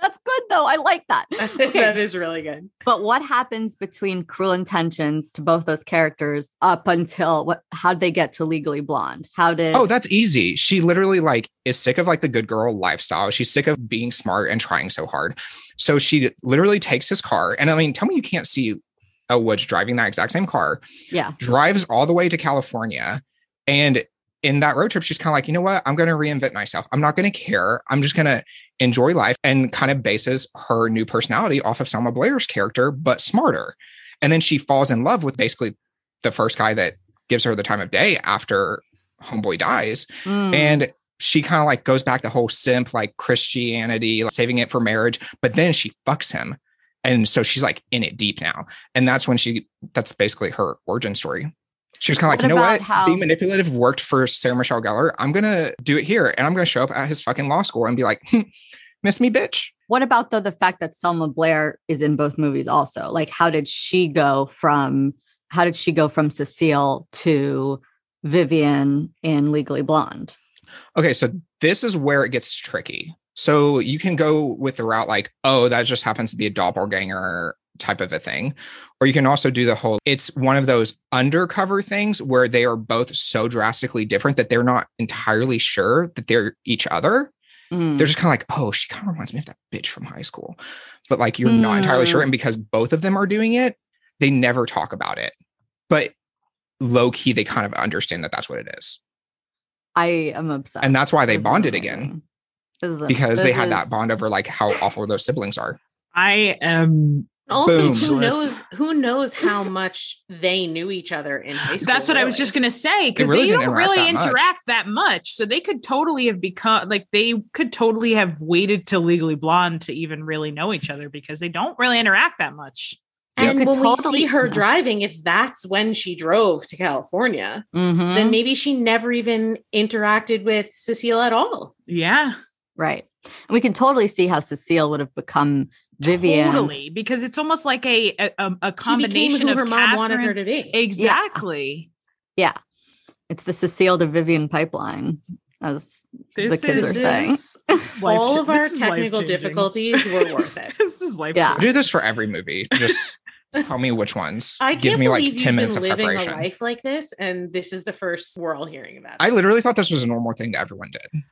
That's good though. I like that. Okay. that is really good. But what happens between Cruel Intentions to both those characters up until what? How would they get to Legally Blonde? How did? Oh, that's easy. She literally like is sick of like the good girl lifestyle. She's sick of being smart and trying so hard. So she literally takes his car. And I mean, tell me you can't see Elle Woods driving that exact same car, yeah. drives all the way to California. And in that road trip, she's kind of like, you know what? I'm going to reinvent myself. I'm not going to care. I'm just going to enjoy life and kind of bases her new personality off of Selma Blair's character, but smarter. And then she falls in love with basically the first guy that gives her the time of day after Homeboy dies Mm. and she kind of like goes back to whole simp like christianity like saving it for marriage but then she fucks him and so she's like in it deep now and that's when she that's basically her origin story she was kind of like you know what how- being manipulative worked for sarah michelle gellar i'm gonna do it here and i'm gonna show up at his fucking law school and be like "Hmm, miss me bitch What about though the fact that Selma Blair is in both movies also? Like how did she go from how did she go from Cecile to Vivian in Legally Blonde? Okay, so this is where it gets tricky. So you can go with the route like, oh, that just happens to be a doppelganger type of a thing. Or you can also do the whole, it's one of those undercover things where they are both so drastically different that they're not entirely sure that they're each other. Mm. They're just kind of like, oh, she kind of reminds me of that bitch from high school. But like, you're not entirely sure. Mm. And because both of them are doing it, they never talk about it. But low key, they kind of understand that that's what it is. I am obsessed. And that's why they This bonded amazing. again This because they this had that bond over like how awful those siblings are. I am Also, Boom. who knows who knows how much they knew each other in high school? That's what I was just gonna say because really they don't interact really that much. interact that much. So they could totally have become like they could totally have waited till Legally Blonde to even really know each other because they don't really interact that much. And Could when we see her yeah. driving, if that's when she drove to California, Mhm. then maybe she never even interacted with Cecile at all. Yeah, right. And we can totally see how Cecile would have become Vivian. totally because it's almost like a a, a- a She became combination of her mom wanted her to be. Exactly. Yeah. It's the Cecile to Vivian pipeline, as the This kids are saying. is- It's life- all of our technical difficulties were worth it. this is life. Yeah. Do this for every movie. Just tell me which ones. I Give can't me like believe 10 you've minutes been of living a life like this, and this is the first we're all hearing about. I literally thought this was a normal thing that everyone did.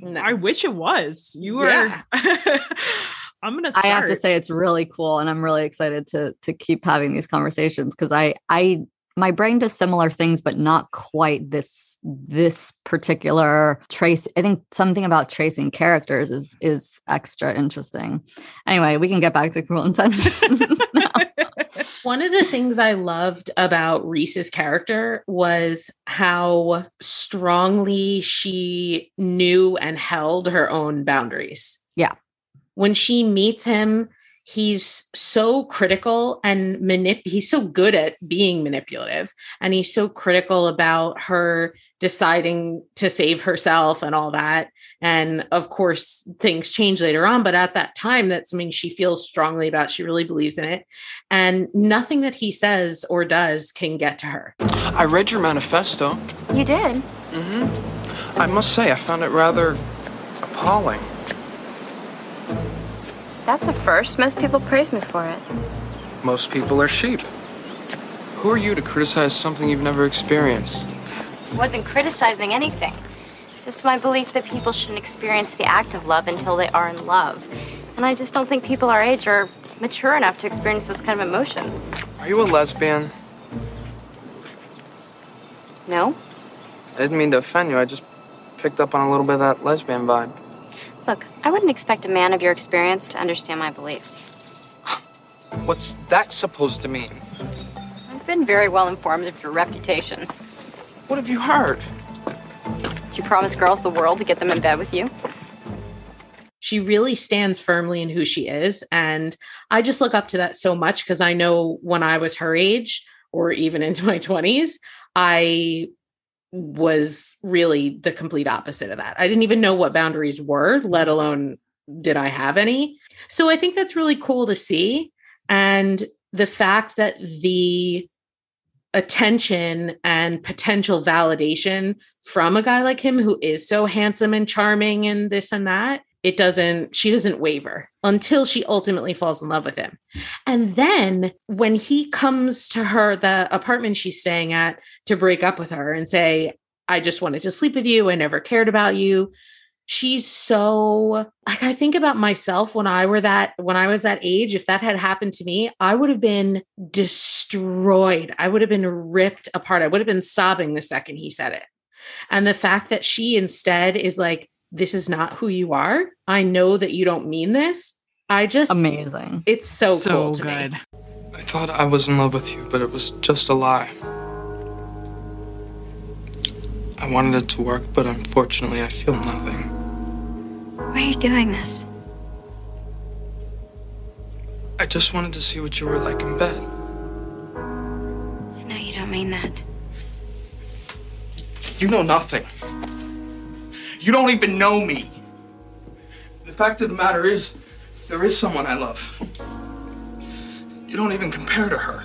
No. I wish it was. You were. Yeah. I'm gonna. I have to say it's really cool, and I'm really excited to to keep having these conversations because I I my brain does similar things, but not quite this this particular trace. I think something about tracing characters is is extra interesting. Anyway, we can get back to cruel intentions. One of the things I loved about Reese's character was how strongly she knew and held her own boundaries. Yeah. When she meets him, he's so critical and manip he's so good at being manipulative and he's so critical about her deciding to save herself and all that and of course things change later on but at that time that's something she feels strongly about she really believes in it and nothing that he says or does can get to her I read your manifesto. You did? Mm-hmm. I must say, I found it rather appalling. That's a first. Most people praise me for it. Most people are sheep. Who are you to criticize something you've never experienced? I wasn't criticizing anything. It's Just my belief that people shouldn't experience the act of love until they are in love. And I just don't think people our age are mature enough to experience those kind of emotions. Are you a lesbian? No? I didn't mean to offend you. I just picked up on a little bit of that lesbian vibe. Look, I wouldn't expect a man of your experience to understand my beliefs. What's that supposed to mean? I've been very well informed of your reputation. What have you heard? Did you promise girls the world to get them in bed with you? she really stands firmly in who she is and i just look up to that so much because i know when i was her age or even into my 20s i was really the complete opposite of that. I didn't even know what boundaries were, let alone did I have any. So I think that's really cool to see. And the fact that the attention and potential validation from a guy like him who is so handsome and charming and this and that it doesn't she doesn't waver until she ultimately falls in love with him and then when he comes to her the apartment she's staying at to break up with her and say i just wanted to sleep with you. I never cared about you. She's so like i think about myself when i were that when i was that age if that had happened to me i would have been destroyed. I would have been ripped apart. I would have been sobbing the second he said it. And the fact that she instead is like this is not who you are. I know that you don't mean this. I just Amazing. it's so, So cool to good. me I thought I was in love with you, but it was just a lie. I wanted it to work, but unfortunately, I feel nothing. Why are you doing this? I just wanted to see what you were like in bed. I know you don't mean that. You know nothing. You don't even know me. The fact of the matter is, there is someone I love. You don't even compare to her.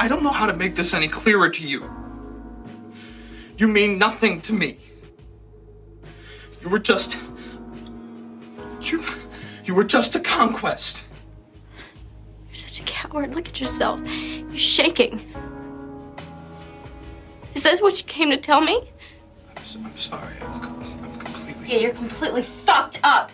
I don't know how to make this any clearer to you. You mean nothing to me. You were just. You. You were just a conquest. You're such a coward. Look at yourself. You're shaking. Is that what you came to tell me? I'm, s- I'm sorry. I'm, I'm completely. Yeah, you're completely fucked up.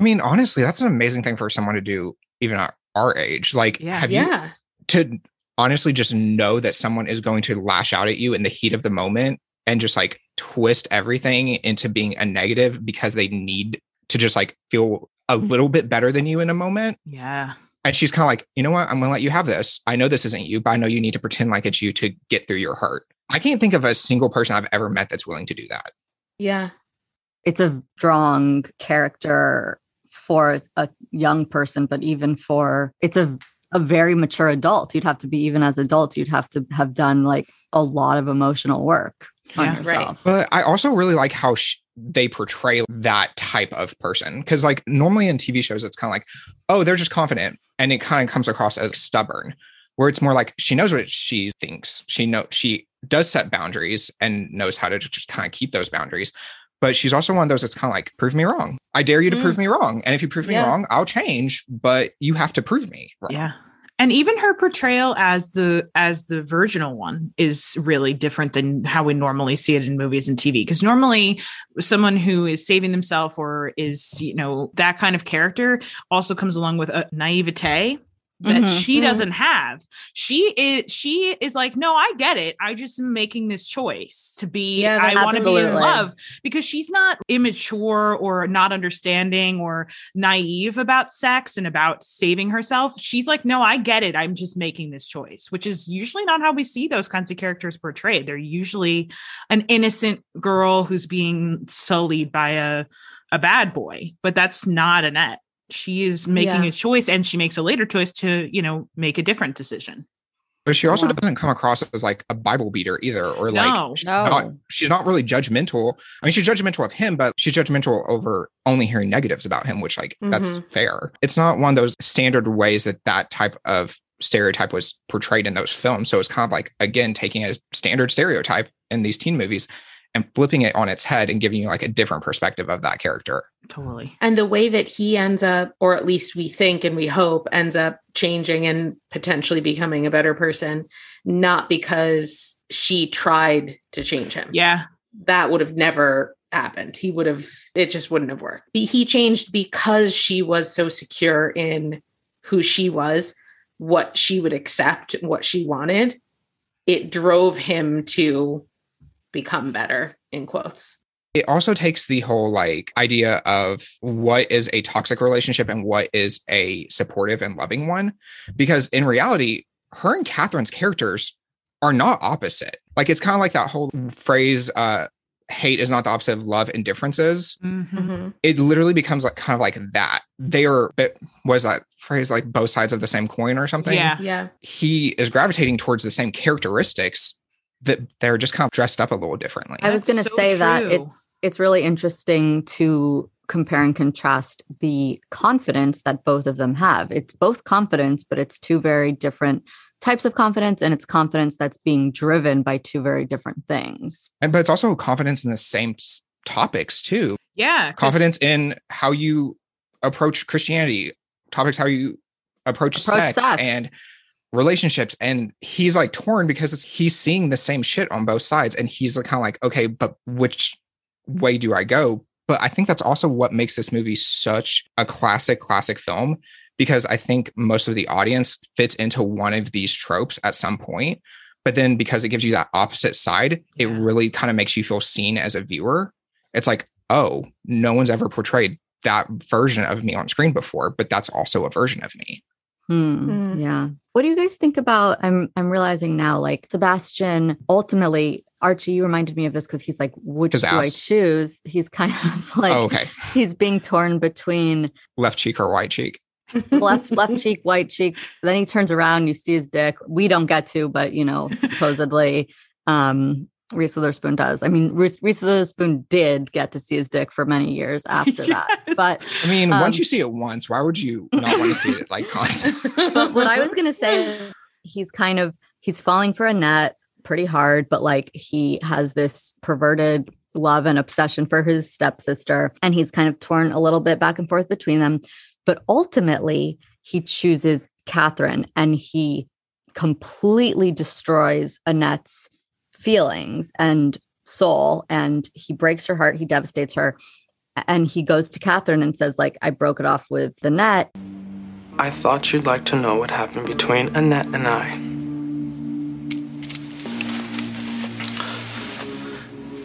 I mean, honestly, that's an amazing thing for someone to do, even at our age. Like, Yeah. have you to honestly just know that someone is going to lash out at you in the heat of the moment and just like twist everything into being a negative because they need to just like feel a mm-hmm. little bit better than you in a moment. Yeah. And she's kind of like, you know what? I'm going to let you have this. I know this isn't you, but I know you need to pretend like it's you to get through your hurt. I can't think of a single person I've ever met that's willing to do that. yeah It's a strong character for a young person, but even for it's a a very mature adult. You'd have to be even as adults, you'd have to have done like a lot of emotional work on Yeah, right. yourself. But I also really like how sh- they portray that type of person. Cause like normally in TV shows, it's kind of like, oh, they're just confident. And it kind of comes across as stubborn, where it's more like she knows what she thinks. She know she does set boundaries and knows how to just kind of keep those boundaries. But she's also one of those that's kind of like, prove me wrong. I dare you to Mm. prove me wrong. And if you prove me Yeah. wrong, I'll change, but you have to prove me wrong. Yeah. And even her portrayal as the as the virginal one is really different than how we normally see it in movies and TV. Because normally someone who is saving themselves or is, you know, that kind of character also comes along with a naivete that Mhm. she Mhm. doesn't have. She is she is like, no, I get it. I just am making this choice to be Yeah, I want to be in love because she's not immature or not understanding or naive about sex and about saving herself. She's like, no, I get it. I'm just making this choice, which is usually not how we see those kinds of characters portrayed. They're usually an innocent girl who's being sullied by a a bad boy, but that's not Annette. She is making Yeah. a choice and she makes a later choice to, you know, make a different decision. But she also Yeah. doesn't come across as like a Bible beater either, or like No. she's No. not, she's not really judgmental. I mean, she's judgmental of him, but she's judgmental over only hearing negatives about him, which like that's Mhm. fair. It's not one of those standard ways that that type of stereotype was portrayed in those films. So it's kind of like again taking a standard stereotype in these teen movies and flipping it on its head and giving you like a different perspective of that character. Totally. and the way that he ends up or at least we think and we hope ends up changing and potentially becoming a better person not because she tried to change him Yeah. that would have never happened he would have it just wouldn't have worked he changed because she was so secure in who she was what she would accept what she wanted it drove him to become better in quotes it also takes the whole like idea of what is a toxic relationship and what is a supportive and loving one because in reality her and catherine's characters are not opposite like it's kind of like that whole phrase uh hate is not the opposite of love and differences. Mm-hmm. It literally becomes like kind of like that. They are, but was that phrase like both sides of the same coin or something? Yeah. Yeah. He is gravitating towards the same characteristics that they're just kind of dressed up a little differently. I was going to so say that it's it's really interesting to compare and contrast the confidence that both of them have. It's both confidence, but it's two very different types of confidence and it's confidence that's being driven by two very different things. and but it's also confidence in the same s- topics too. Yeah. Confidence in how you approach Christianity, topics how you approach, Approach sex, sex. and relationships. And he's like torn because it's, he's seeing the same shit on both sides, and he's like kind of like, okay, but which way do I go? But I think that's also what makes this movie such a classic, classic film because I think most of the audience fits into one of these tropes at some point. But then because it gives you that opposite side, it Yeah. really kind of makes you feel seen as a viewer. It's like, oh, no one's ever portrayed that version of me on screen before, but that's also a version of me. Hmm. Hmm. Yeah. What do you guys think about? I'm I'm realizing now, like Sebastian. Ultimately, Archie, you reminded me of this because he's like, which His do I choose? He's kind of like oh, okay. he's being torn between Left cheek or right cheek. left left cheek, white cheek. Then he turns around, you see his dick. We don't get to, but you know, supposedly, um, Reese Witherspoon does. I mean, Reese, Reese Witherspoon did get to see his dick for many years after that. But I mean, Um, once you see it once, why would you not want to see it like constantly? but what I was gonna say is he's kind of he's falling for Annette pretty hard, but like he has this perverted love and obsession for his stepsister, and he's kind of torn a little bit back and forth between them. But ultimately, he chooses Catherine and he completely destroys Annette's feelings and soul, and he breaks her heart, he devastates her. And he goes to Catherine and says, like, I broke it off with Annette. I thought you'd like to know what happened between Annette and I.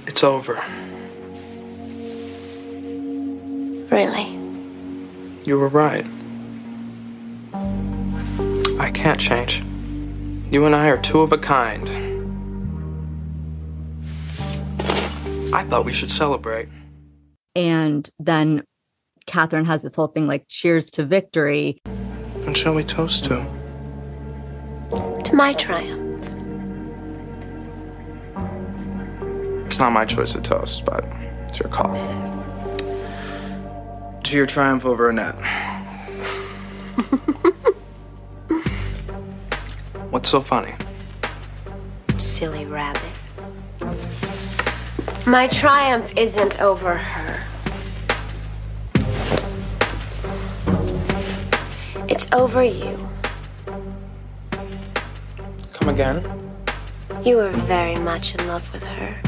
It's over. Really? You were right. I can't change. You and I are two of a kind. I thought we should celebrate. And then Catherine has this whole thing like cheers to victory. And shall we toast to? To my triumph. It's not my choice to toast, but it's your call. To your triumph over Annette. What's so funny? Silly rabbit. My triumph isn't over her. It's over you. Come again? You were very much in love with her.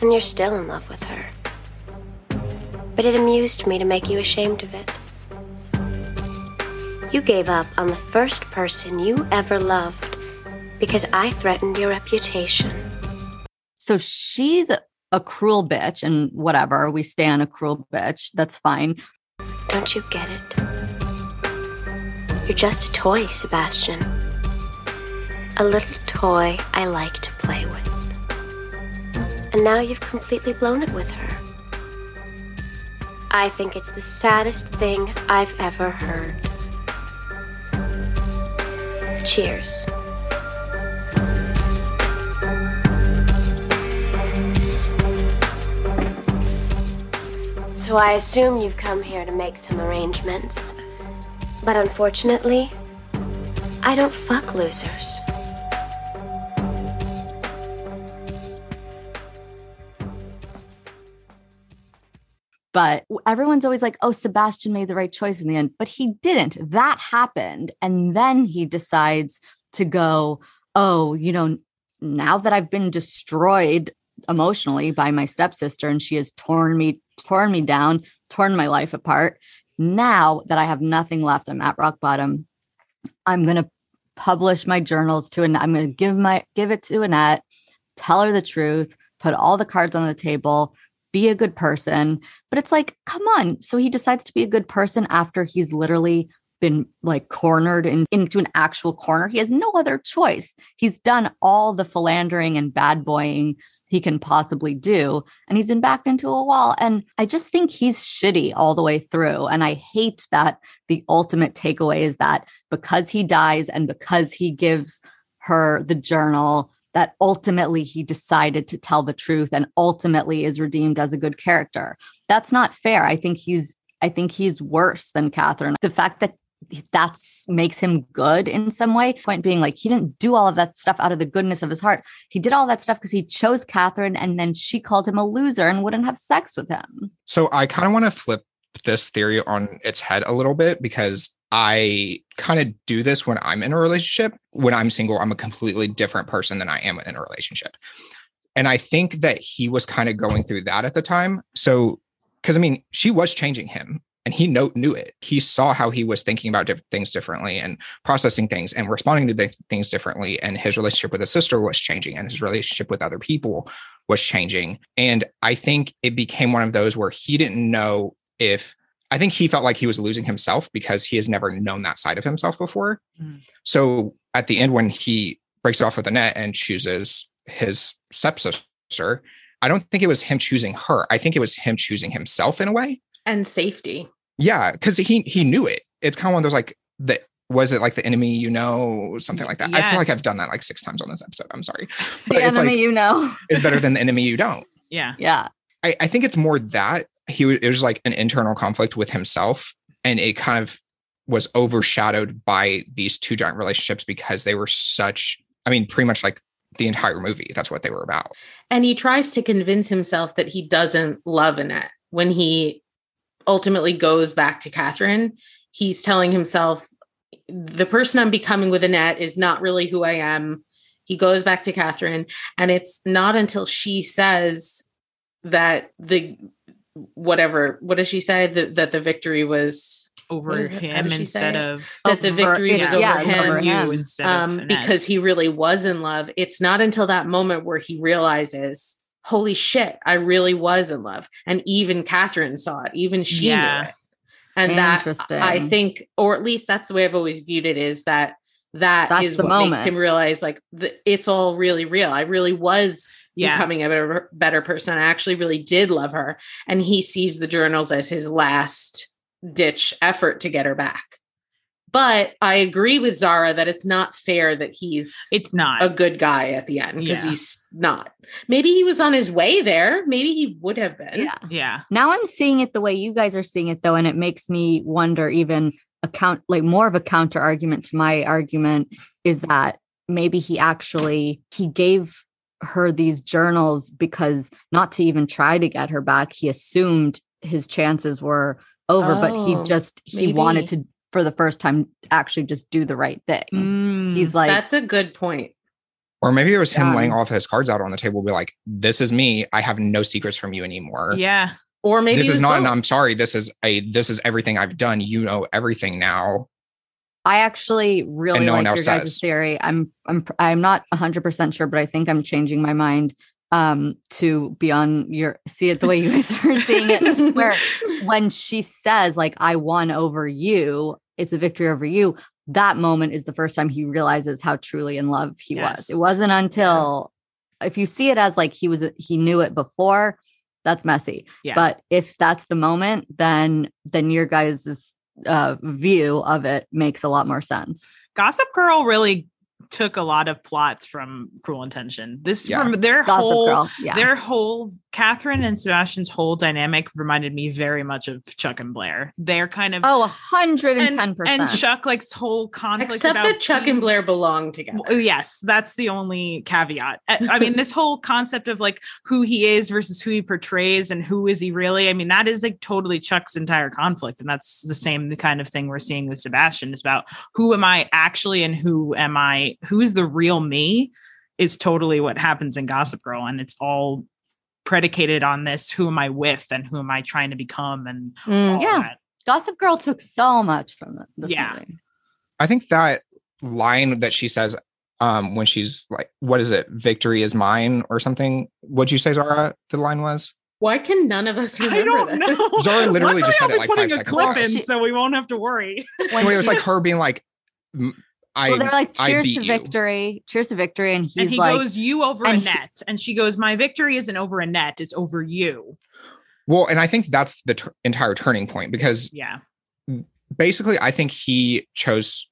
And you're still in love with her. But it amused me to make you ashamed of it. You gave up on the first person you ever loved because I threatened your reputation. So she's a, cruel bitch and whatever. We stay on a cruel bitch. That's fine. Don't you get it? You're just a toy, Sebastian. A little toy I like to play with. And now you've completely blown it with her. I think it's the saddest thing I've ever heard. Cheers. So I assume you've come here to make some arrangements. But unfortunately, I don't fuck losers. But everyone's always like, oh, Sebastian made the right choice in the end. But he didn't. That happened. And then he decides to go, oh, you know, now that I've been destroyed emotionally by my stepsister and she has torn me, torn me down, torn my life apart. Now that I have nothing left, I'm at rock bottom. I'm gonna publish my journals to and I'm gonna give my give it to Annette, tell her the truth, put all the cards on the table, be a good person. But it's like, come on. So he decides to be a good person after he's literally been like cornered in, into an actual corner. He has no other choice. He's done all the philandering and bad boying he can possibly do. And he's been backed into a wall. And I just think he's shitty all the way through. And I hate that the ultimate takeaway is that because he dies and because he gives her the journal, that ultimately he decided to tell the truth and ultimately is redeemed as a good character. That's not fair. I think he's I think he's worse than Catherine. The fact that that's makes him good in some way. Point being, like, he didn't do all of that stuff out of the goodness of his heart. He did all that stuff because he chose Catherine and then she called him a loser and wouldn't have sex with him. So I kind of want to flip this theory on its head a little bit because I kind of do this when I'm in a relationship. When I'm single, I'm a completely different person than I am in a relationship. And I think that he was kind of going through that at the time. So, because I mean, she was changing him and he know, knew it. He saw how he was thinking about diff- things differently and processing things and responding to th- things differently. And his relationship with his sister was changing and his relationship with other people was changing. And I think it became one of those where he didn't know if I think he felt like he was losing himself because he has never known that side of himself before. Mm. So at the end, when he breaks it off with Annette and chooses his stepsister, I don't think it was him choosing her. I think it was him choosing himself in a way. And safety. Yeah, because he he knew it. It's kind of one of those like the was it like the enemy you know something like that. I feel like I've done that like six times on this episode. I'm sorry, The but it's enemy like you know. is better than the enemy you don't. Yeah. Yeah. I, I think it's more that he was, it was like an internal conflict with himself and it kind of was overshadowed by these two giant relationships because they were such i mean pretty much like the entire movie that's what they were about And he tries to convince himself that he doesn't love Annette. When he ultimately goes back to Catherine, he's telling himself, the person I'm becoming with Annette is not really who I am. He goes back to Catherine, and it's not until she says that the whatever, what does she say? That, that the victory was Over what is it? How him instead of that the victory it's- was over yeah, him. over you him. instead of um, because he really was in love. It's not until that moment where he realizes, holy shit, I really was in love. And even Catherine saw it, even she Yeah. knew it. And that Interesting. I think, or at least that's the way I've always viewed it, is that that That's is the what moment. makes him realize like the, it's all really real. I really was becoming a better, better person. I actually really did love her. And he sees the journals as his last ditch effort to get her back. But I agree with Zara that it's not fair that he's it's not a good guy at the end because Yeah. he's not. Maybe he was on his way there. Maybe he would have been. Yeah. yeah Now I'm seeing it the way you guys are seeing it though, and it makes me wonder even account like more of a counter argument to my argument is that maybe he actually he gave her these journals because not to even try to get her back, he assumed his chances were over, but he Oh, just he wanted to for the first time actually just do the right thing. Mm. He's like That's a good point. or maybe it was him Done. laying all of his cards out on the table be like this is me i have no secrets from you anymore yeah Or maybe this is was not and both. i'm sorry this is a this is everything i've done you know everything now I actually really no like else your guys' theory. I'm I'm I'm not 100% sure, but I think I'm changing my mind um to be on your see it the way you guys are seeing it where when she says like I won over you, it's a victory over you. That moment is the first time he realizes how truly in love he was. It wasn't until if you see it as like he was he knew it before, that's messy. Yeah. But if that's the moment, then then your guys' uh view of it makes a lot more sense. Gossip Girl really took a lot of plots from Cruel Intention. This Yeah. from their Gossip whole Girl, yeah. their whole Catherine and Sebastian's whole dynamic reminded me very much of Chuck and Blair. They're kind of Oh, 110%. and Chuck like's whole conflict Except about that Chuck and Blair belong together. Well, yes, that's the only caveat. I I mean, this whole concept of like who he is versus who he portrays and who is he really? I mean, that is like totally Chuck's entire conflict. And that's the same kind of thing we're seeing with Sebastian. It's about who am I actually and who am I, who is the real me is totally what happens in Gossip Girl. And it's all predicated on this who am I with and who am I trying to become and Mm. all Yeah. that. Gossip Girl took so much from the, this Yeah. movie. I think that line that she says um when she's like, what is it? Victory is mine or something. What'd you say, Zara? The line was? Why can none of us remember I don't this? know. Zara literally Luckily, just said I'll it like putting five seconds ago. so we won't have to worry. When Wait, it was like her being like, "M- I well, they're like, cheers beat to you. victory, cheers to victory, and he's and he like, goes, "You over a and he- net," and she goes, "My victory isn't over Annette; it's over you." Well, and I think that's the t- entire turning point because Yeah, basically, I think he chose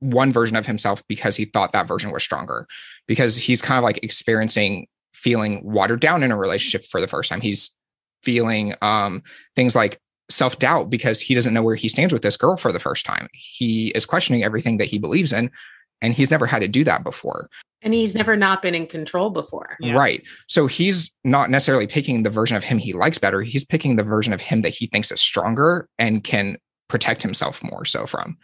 one version of himself because he thought that version was stronger. Because he's kind of like experiencing feeling watered down in a relationship for the first time. He's feeling um, things like self doubt because he doesn't know where he stands with this girl for the first time. He is questioning everything that he believes in, and he's never had to do that before. And he's never not been in control before. Yeah. Right. So he's not necessarily picking the version of him he likes better. He's picking the version of him that he thinks is stronger and can protect himself more so from.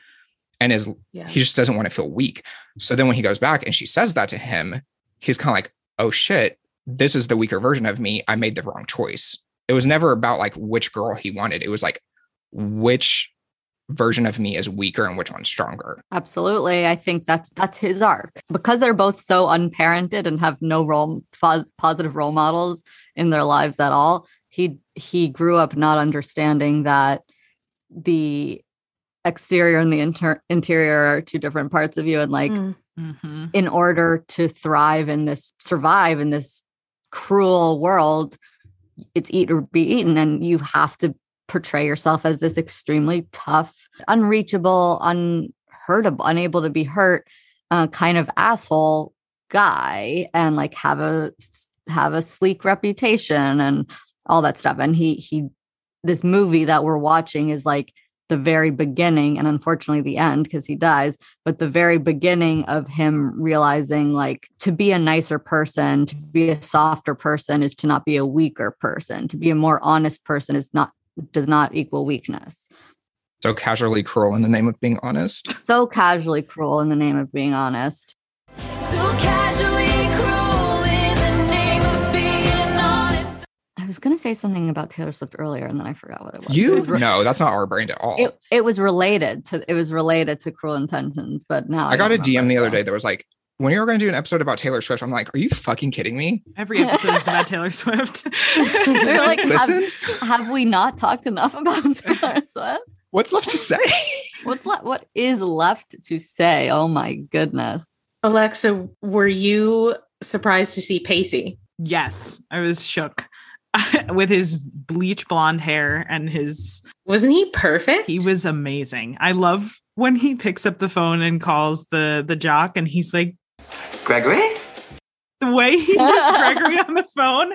And is Yeah. he just doesn't want to feel weak. So then when he goes back and she says that to him, he's kind of like, oh shit, this is the weaker version of me. I made the wrong choice. It was never about like which girl he wanted. It was like which version of me is weaker and which one's stronger. Absolutely. I think that's that's his arc. Because they're both so unparented and have no role pos- positive role models in their lives at all. He he grew up not understanding that the exterior and the inter- interior are two different parts of you and like Mm. Mhm. in order to thrive in this survive in this cruel world it's eat or be eaten and you have to portray yourself as this extremely tough unreachable unhurtable unable to be hurt uh, kind of asshole guy and like have a have a sleek reputation and all that stuff. And he he this movie that we're watching is like the very beginning and unfortunately the end because he dies but the very beginning of him realizing like to be a nicer person to be a softer person is to not be a weaker person. To be a more honest person is not does not equal weakness. So casually cruel in the name of being honest. so casually cruel in the name of being honest. So casually was going to say something about taylor swift earlier and then i forgot what it was It You was re- no, that's not our brand at all. it, it was related to it was related to cruel intentions but now I got a DM the other day that was like, when you were going to do an episode about Taylor Swift, I'm like, are you fucking kidding me? Every episode is about Taylor Swift. They're like, have, have we not talked enough about Taylor Swift? What's left to say? What's le- what is left to say? Oh my goodness. Alexa, were you surprised to see Pacey? yes, I was shook with his bleach blonde hair and his Wasn't he perfect? He was amazing. I love when he picks up the phone and calls the the jock and he's like Gregory? the way he says Gregory on the phone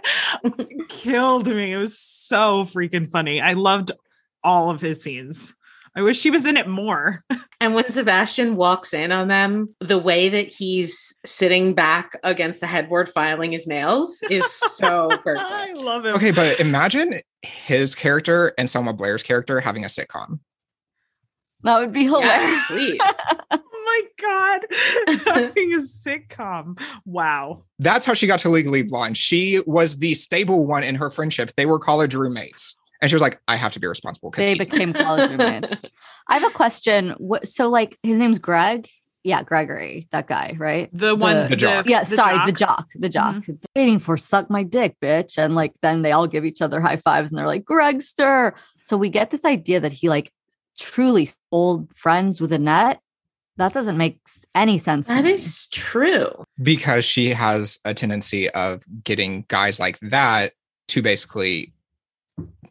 killed me. It was so freaking funny. I loved all of his scenes. I wish she was in it more. And when Sebastian walks in on them, the way that he's sitting back against the headboard filing his nails is so perfect. I love it. Okay, but imagine his character and Selma Blair's character having a sitcom. That would be hilarious. Yes, please. Oh my god. Having a sitcom. Wow. That's how she got to Legally Blonde. She was the stable one in her friendship. They were college roommates. And she was like, I have to be responsible because They became college roommates. I have a question. What so like his name's Greg? Yeah, Gregory, that guy, right? The one The jock. Yeah, the sorry, the jock. jock, the jock. Mm-hmm. Waiting for suck my dick, bitch. And like then they all give each other high fives and they're like, Gregster. So we get this idea that he like truly old friends with Annette. That doesn't make any sense. to That me. true. because she has a tendency of getting guys like that to basically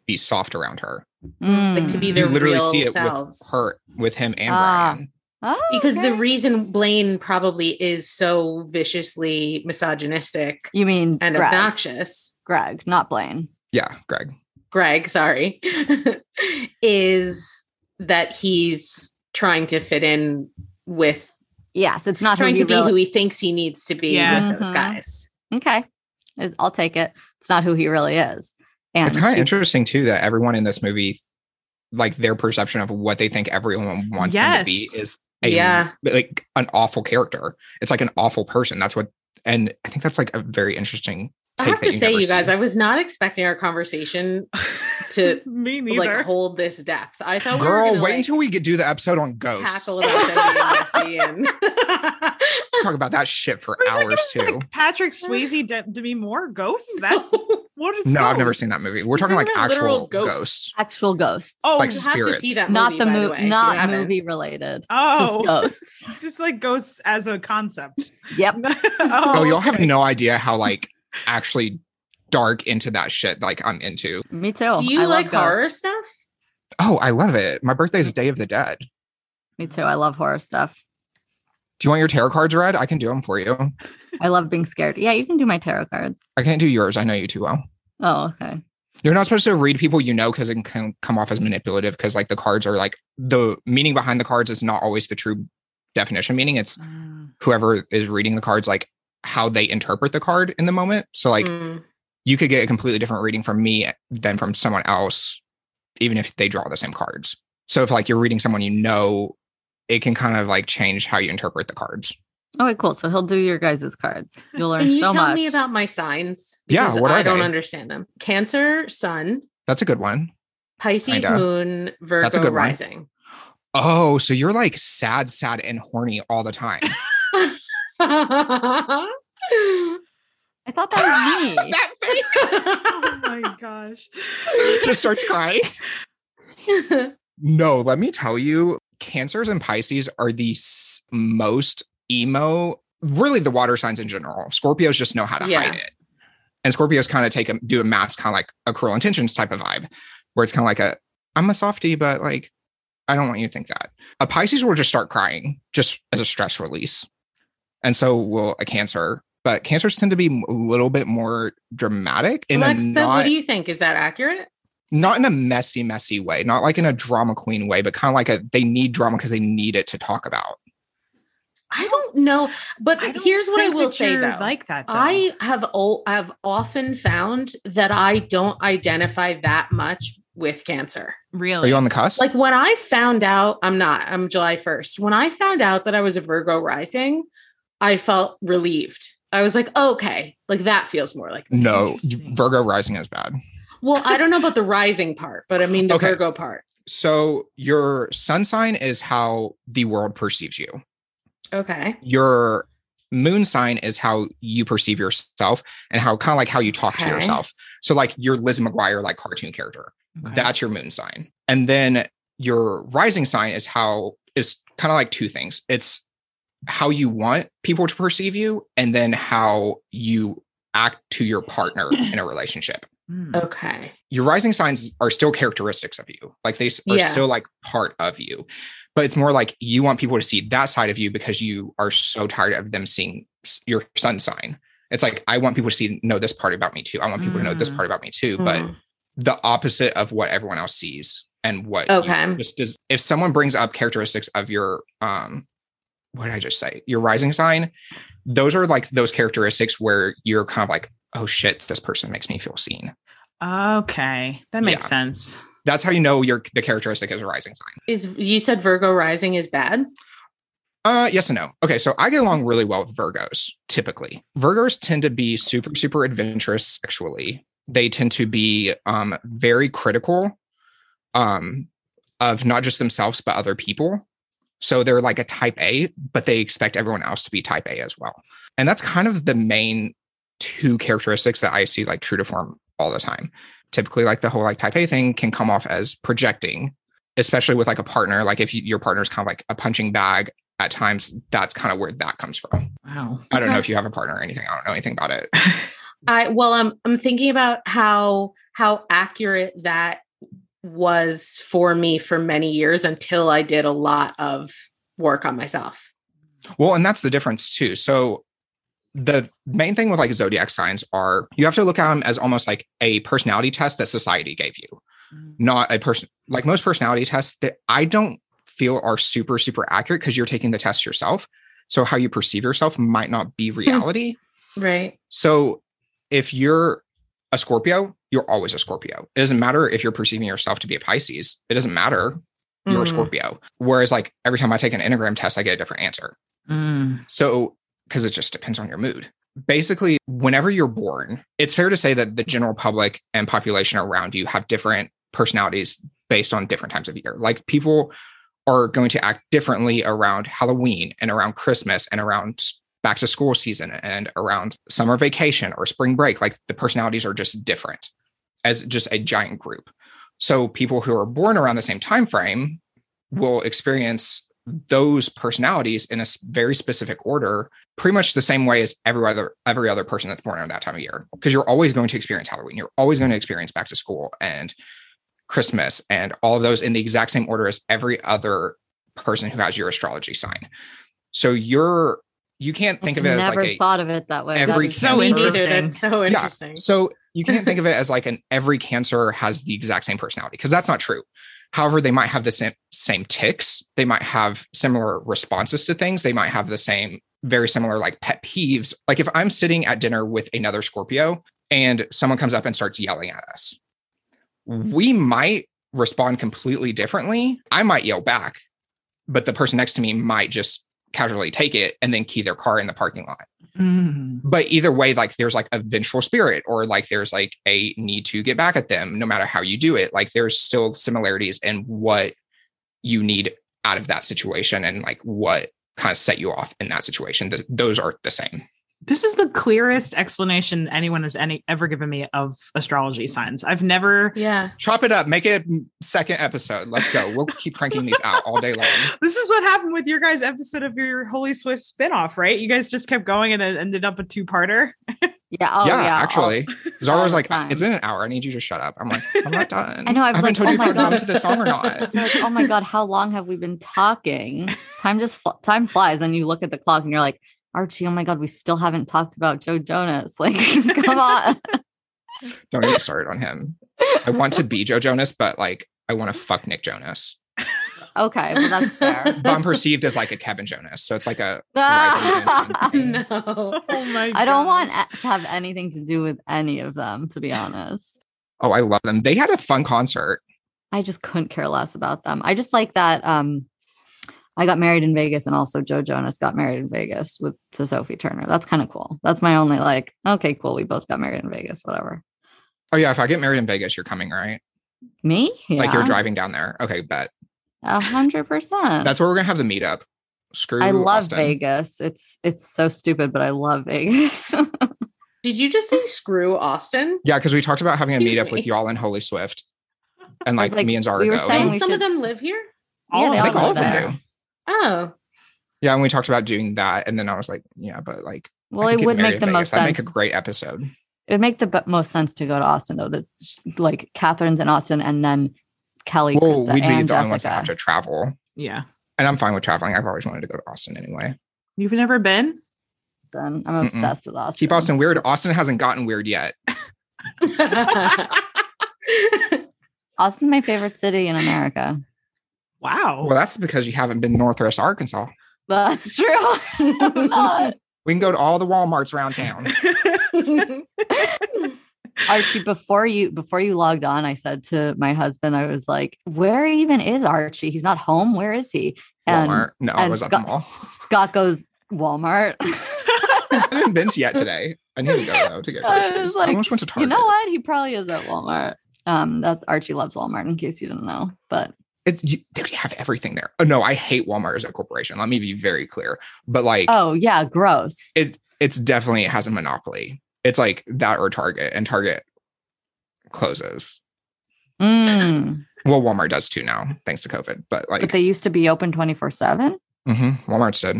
be soft around her. Like to Mm. be You their literally real see it selves. with her, with him and Ah. Brian. Oh, because the reason Blaine probably is so viciously misogynistic you mean and Greg, obnoxious, Greg, not Blaine. Yeah, Greg. Greg, sorry, is that he's trying to fit in with Yes, it's not trying to be really- who he thinks he needs to be Yeah. with those Mhm. guys. Okay, I'll take it. It's not who he really is. And it's kind of interesting too that everyone in this movie, like their perception of what they think everyone wants them to be, is a, Yeah. like an awful character. It's like an awful person. That's what, and I think that's like a very interesting. I have to say, never you guys, see. I was not expecting our conversation to Me neither. like hold this depth. I thought we were Girl, gonna, wait like, until we get do the episode on ghosts. tackle about Cindy and Talk about that shit for We're hours about, too. like, Patrick Swayze, De- Demi Moore, Ghosts. That What is No, I've never seen that movie. We're He's talking like talking about literal actual ghosts. ghosts. Actual ghosts. Oh, like you have to see spirits. that not the movie, way, if you not haven't. movie related. Oh, Just ghosts. just like ghosts as a concept. Yep. Oh, y'all have no idea how like actually dark into that shit like I'm into. Me too. Do you I love like ghosts. horror stuff? Oh, I love it. My birthday is Day of the Dead. Me too. I love horror stuff. Do you want your tarot cards read? I can do them for you. I love being scared. Yeah, you can do my tarot cards. I can't do yours. I know you too well. Oh, okay. You're not supposed to read people you know because it can come off as manipulative because like the cards are like the meaning behind the cards is not always the true definition meaning. It's mm. whoever is reading the cards, like how they interpret the card in the moment. So like Mm. you could get a completely different reading from me than from someone else, even if they draw the same cards. So if like you're reading someone you know, it can kind of like change how you interpret the cards. Okay, cool. So he'll do your guys' cards. You'll learn Can you so tell much. me about my signs? Yeah, what are I don't understand them. Cancer, Sun, That's a good one. Pisces, Kinda. Moon, Virgo, That's a good one. Rising. Oh, so you're like sad, sad, and horny all the time. I thought that was me. that face oh my gosh. just starts crying. No, let me tell you, cancers and Pisces are the s- most emo, really the water signs in general. Scorpios just know how to Yeah. hide it. And Scorpios kind of take a do a mask, kind of like a cruel intentions type of vibe, where it's kind of like a I'm a softie, but like I don't want you to think that. A Pisces will just start crying just as a stress release. And so will a cancer. But cancers tend to be a little bit more dramatic in a Alexa, not what do you think? Is that accurate? not in a messy, messy way, not like in a drama queen way, but kind of like a they need drama because they need it to talk about. I don't know, but don't here's what I will say you're though. like that. Though. I have o- have often found that I don't identify that much with cancer. Really? Are really you on the cusp? Like when I found out, I'm not, I'm July 1st. When I found out that I was a Virgo rising, I felt relieved. I was like, okay, like that feels more like no, Virgo rising is bad. Well, I don't know about the rising part, but I mean the Okay. Virgo part. So your sun sign is how the world perceives you. Okay. Your moon sign is how you perceive yourself and how kind of like how you talk to yourself. So like your Liz McGuire like cartoon character. Okay. That's your moon sign. And then your rising sign is how is kind of like two things. It's how you want people to perceive you and then how you act to your partner in a relationship. Mm. Okay. Your rising signs are still characteristics of you. Like they are Yeah. still like part of you. But it's more like you want people to see that side of you because you are so tired of them seeing your sun sign. It's like I want people to see know this part about me too. I want people to know this Mm. part about me too. But Mm. the opposite of what everyone else sees and what you Okay. just does if someone brings up characteristics of your um what did I just say? Your rising sign, those are like those characteristics where you're kind of like, oh shit, this person makes me feel seen. Okay, that makes Yeah. sense. That's how you know your the characteristic is a rising sign. Is you said Virgo rising is bad? Uh yes and no. Okay, so I get along really well with Virgos typically. Virgos tend to be super super adventurous sexually. They tend to be um very critical um of not just themselves but other people. So they're like a type A, but they expect everyone else to be type A as well. And that's kind of the main two characteristics that I see like true to form all the time. Typically like the whole like type A thing can come off as projecting, especially with like a partner. Like if you, your partner's kind of like a punching bag at times, that's kind of where that comes from. Wow. I don't know if you have a partner or anything. I don't know anything about it. I well, I'm I'm thinking about how how accurate that was for me for many years until I did a lot of work on myself. Well, and that's the difference too. So the main thing with like zodiac signs are you have to look at them as almost like a personality test that society gave you, mm. not a person like most personality tests that I don't feel are super, super accurate because you're taking the test yourself. So how you perceive yourself might not be hmm. reality. Right. So if you're a Scorpio, you're always a Scorpio. It doesn't matter if you're perceiving yourself to be a Pisces. It doesn't matter. You're a Mm. Scorpio. Whereas like every time I take an Enneagram test, I get a different answer. Mm. So, because it just depends on your mood. Basically, whenever you're born, it's fair to say that the general public and population around you have different personalities based on different times of year. Like people are going to act differently around Halloween and around Christmas and around back to school season and around summer vacation or spring break, like the personalities are just different as just a giant group. So people who are born around the same time frame will experience those personalities in a very specific order pretty much the same way as every other every other person that's born around that time of year because you're always going to experience halloween you're always going to experience back to school and christmas and all of those in the exact same order as every other person who has your astrology sign so you're you can't think of it as Never like a thought of it that way. every That's so interesting. So interesting. yeah. So you can't think of it as like an every cancer has the exact same personality because that's not true. However, they might have the same same ticks. They might have similar responses to things. They might have the same very similar like pet peeves. Like if I'm sitting at dinner with another Scorpio and someone comes up and starts yelling at us, we might respond completely differently. I might yell back, but the person next to me might just casually take it and then key their car in the parking lot. Mm. but either way like there's like a vengeful spirit or like there's like a need to get back at them no matter how you do it. Like there's still similarities in what you need out of that situation and like what kind of set you off in that situation. Th- those aren't the same This is the clearest explanation anyone has any ever given me of astrology signs. I've never. Yeah. chop it up make it a second episode let's go we'll keep cranking these out all day long This is what happened with your guys' episode of your Holy Swift spinoff, right? You guys just kept going and then ended up a two-parter. Yeah. Oh, yeah, yeah. Oh. actually zara all was like time. it's been an hour i need you to shut up i'm like i'm not done I know. I was haven't like, told oh you my if we're to this song or I not was like, oh my god, how long have we been talking? Time just fl- time flies, and you look at the clock and you're like, Archie, oh my god, we still haven't talked about Joe Jonas. Like, come on. don't get me started on him i want to be joe jonas but like i want to fuck nick jonas Okay, well that's fair. but I'm perceived as like a Kevin Jonas. So it's like a I no. Oh my don't want to have anything to do with any of them, to be honest. oh, I love them. They had a fun concert. I just couldn't care less about them. I just like that um I got married in Vegas and also Joe Jonas got married in Vegas with to Sophie Turner. That's kind of cool. That's my only like, okay, cool. We both got married in Vegas, whatever. Oh yeah, if I get married in Vegas, you're coming, right? Me? Like you're driving down there. Okay, bet. A hundred percent. That's where we're gonna have the meetup. Screw I love Austin. Vegas. It's it's so stupid, but I love Vegas. Did you just say screw Austin? Yeah, because we talked about having a Excuse meetup with y'all and Holy Swift. And like, like, me and Zara we were go. saying Don't we some of them live here? Yeah, they I all think all of them there. do. Oh. Yeah, and we talked about doing that. And then I was like, yeah, but like well, it would make the Vegas. most That'd sense. make a great episode. it would make the b- most sense to go to Austin though. That like Catherine's in Austin and then Kelly, Well, Krista, we'd be and the only ones that have to travel. Yeah. And I'm fine with traveling. I've always wanted to go to Austin anyway. You've never been? Austin. I'm Mm-mm. obsessed with Austin. Keep Austin weird. Austin hasn't gotten weird yet. Austin's my favorite city in America. Wow. Well, that's because you haven't been Northwest Arkansas. That's true. We can go to all the Walmarts around town. Archie, before you before you logged on, I said to my husband, I was like, "Where even is Archie? He's not home. Where is he?" And Walmart. No, I and was at the Scott, mall. Scott goes, "Walmart." I haven't been to yet today. I need to go though to get I groceries. was I like, almost went to you know what? He probably is at Walmart. Um, that Archie loves Walmart. In case you didn't know, but It's you, they have everything there. Oh no, I hate Walmart as a corporation. Let me be very clear. But like, oh yeah, gross. it it's definitely it has a monopoly. It's like that or Target, and Target closes. Mm. Well, Walmart does too now, thanks to COVID. But But like, they used to be open twenty four seven. mhm, Walmart's did.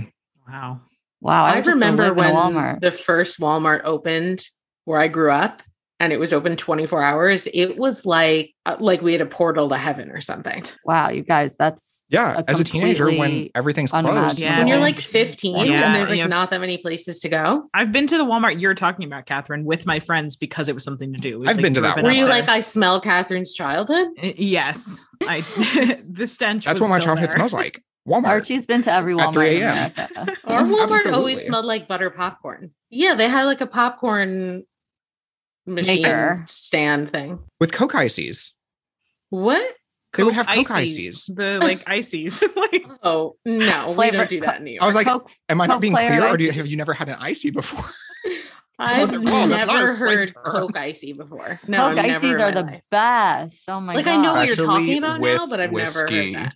Wow. Wow, I would just go remember live in a when Walmart. the first Walmart opened where I grew up and it was open 24 hours. It was like uh, like we had a portal to heaven or something. Wow, you guys, that's Yeah, a as a teenager, when everything's closed. Yeah. When you're like 15 Yeah, and there's like yeah. not that many places to go. I've been to the Walmart you're talking about, Catherine, with my friends because it was something to do. We've, I've been to that Were you there. like I smell Catherine's childhood? Uh, Yes. I the stench. that's was what my childhood there. smells like. Walmart. Archie's been to every At Walmart 3 a.m.. Our Walmart Absolutely. always smelled like butter popcorn. Yeah, they had like a popcorn machine Maker. stand thing. with Coke ices. What? They would have Coke ices, ices. The like ices. like Oh no, we don't do that in New York. I was like, Coke- am I not being clear, or do you, have you never had an icy before? I've they're called. Oh, that's not a never heard. Coke icy before. No, Coke never ices are the life. best. Oh my like god. Like I know what you're talking about now, but I've never heard that.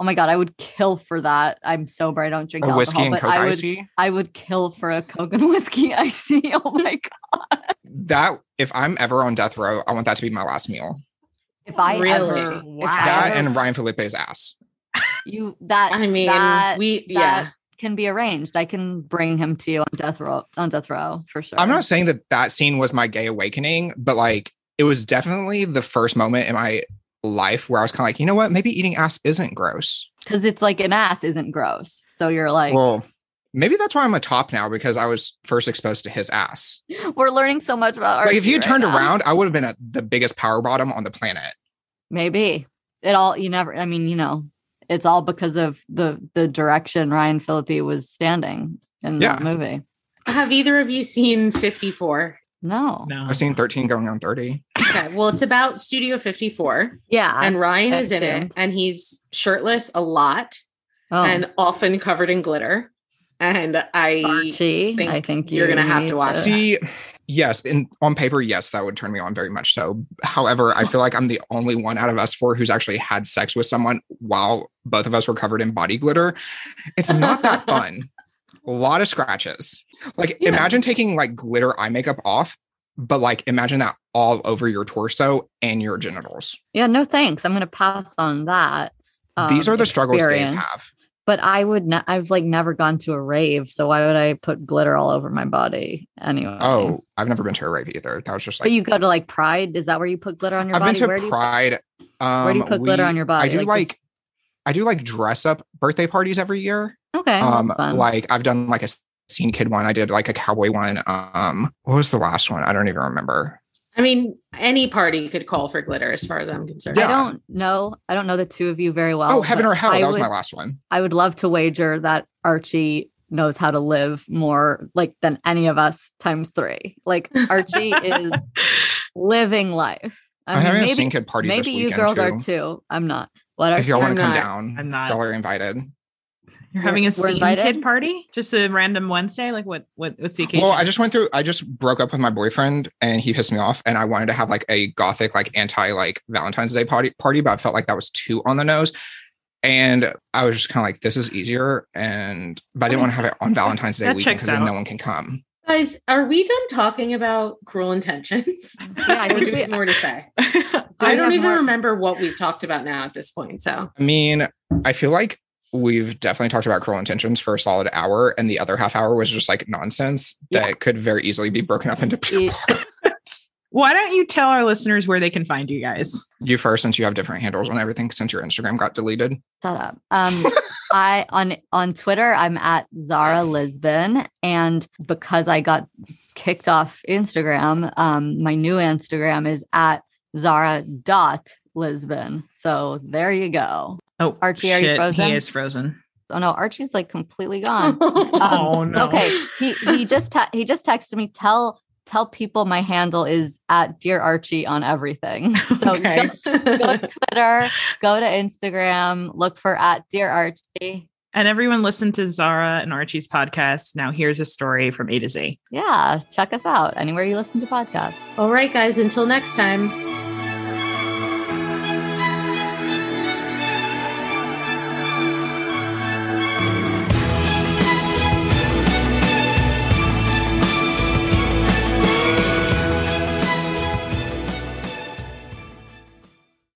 Oh my god, I would kill for that. I'm sober. I don't drink A alcohol, whiskey and but Coke I would. icy. I would kill for a Coke and whiskey icy. Oh my god! That if I'm ever on death row, I want that to be my last meal. If I Really? ever, if Wow. I That ever- and Ryan Phillippe's ass. you that I mean, that, we that yeah. can be arranged. I can bring him to you on death row on death row for sure. I'm not saying that that scene was my gay awakening, but like it was definitely the first moment in my life where I was kind of like, you know what? Maybe eating ass isn't gross. because it's like an ass isn't gross. So you're like, well, maybe that's why I'm a top now because I was first exposed to his ass. we're learning so much about our. like if you turned around, I would have been at the biggest power bottom on the planet. maybe it all you never. I mean, you know, it's all because of the the direction Ryan Phillippe was standing in Yeah. that movie. Have either of you seen 54? No, No. I've seen 13 going on 30. Okay, well, it's about Studio 54, yeah, and Ryan I is in it, and he's shirtless a lot oh, and often covered in glitter. And I Archie, think I think you're you gonna have to watch it. See, yes, in on paper, yes, that would turn me on very much so. However, I feel like I'm the only one out of us four who's actually had sex with someone while both of us were covered in body glitter. It's not that fun. A lot of scratches. Like Yeah. imagine taking like glitter eye makeup off, but like imagine that all over your torso and your genitals. Yeah, no thanks. I'm gonna pass on that. These um, are the struggles gays have. But I would not. I've like never gone to a rave, so why would I put glitter all over my body anyway? Oh, I've never been to a rave either. That was just like but you go to like Pride. Is that where you put glitter on your I've body? been to where do you- Pride. Um, where do you put glitter on your body? I do Like, like, just- I do like dress up birthday parties every year. okay, um, like I've done like a scene kid one. I did like a cowboy one. Um, what was the last one? I don't even remember. I mean, any party could call for glitter, as far as I'm concerned. I yeah. don't know. I don't know the two of you very well. oh, heaven or hell! I That was would, my last one. I would love to wager that Archie knows how to live more like than any of us times three. Like Archie is living life. I I'm mean, having a maybe scene kid party this maybe you girls too. are too. I'm not. What if y'all want to come not. down, I'm not. y'all are invited. You're having a scene invited? kid party? Just a random Wednesday? Like what what what's the occasion? Well, I just went through. I just broke up with my boyfriend, and he pissed me off. And I wanted to have like a gothic, like anti, like Valentine's Day party. Party, but I felt like that was too on the nose. And I was just kind of like, this is easier. And but I didn't want to have it on Valentine's Day That weekend because then no one can come. Guys, are we done talking about cruel intentions? Yeah, I think do we- we have more to say? Do I we don't even more- remember what we've talked about now at this point. So I mean, I feel like we've definitely talked about cruel intentions for a solid hour, and the other half hour was just like nonsense Yeah. that could very easily be broken up into It- Why don't you tell our listeners where they can find you guys? you first, since you have different handles on everything since your Instagram got deleted. Shut up. Um, I on on Twitter I'm at Zara Lisbon, and because I got kicked off Instagram, um, my new Instagram is at Zara dot Lisbon. So there you go. Oh, Archie, are you frozen? He is frozen. Oh no, Archie's like completely gone. Um, oh no. Okay, he he just te- he just texted me. Tell tell people my handle is at Dear Archie on everything. So Okay. go, go to Twitter, go to Instagram, look for at Dear Archie. And everyone listen to Zara and Archie's podcast. Now here's a story from A to Z. Yeah, check us out anywhere you listen to podcasts. All right, guys, until next time.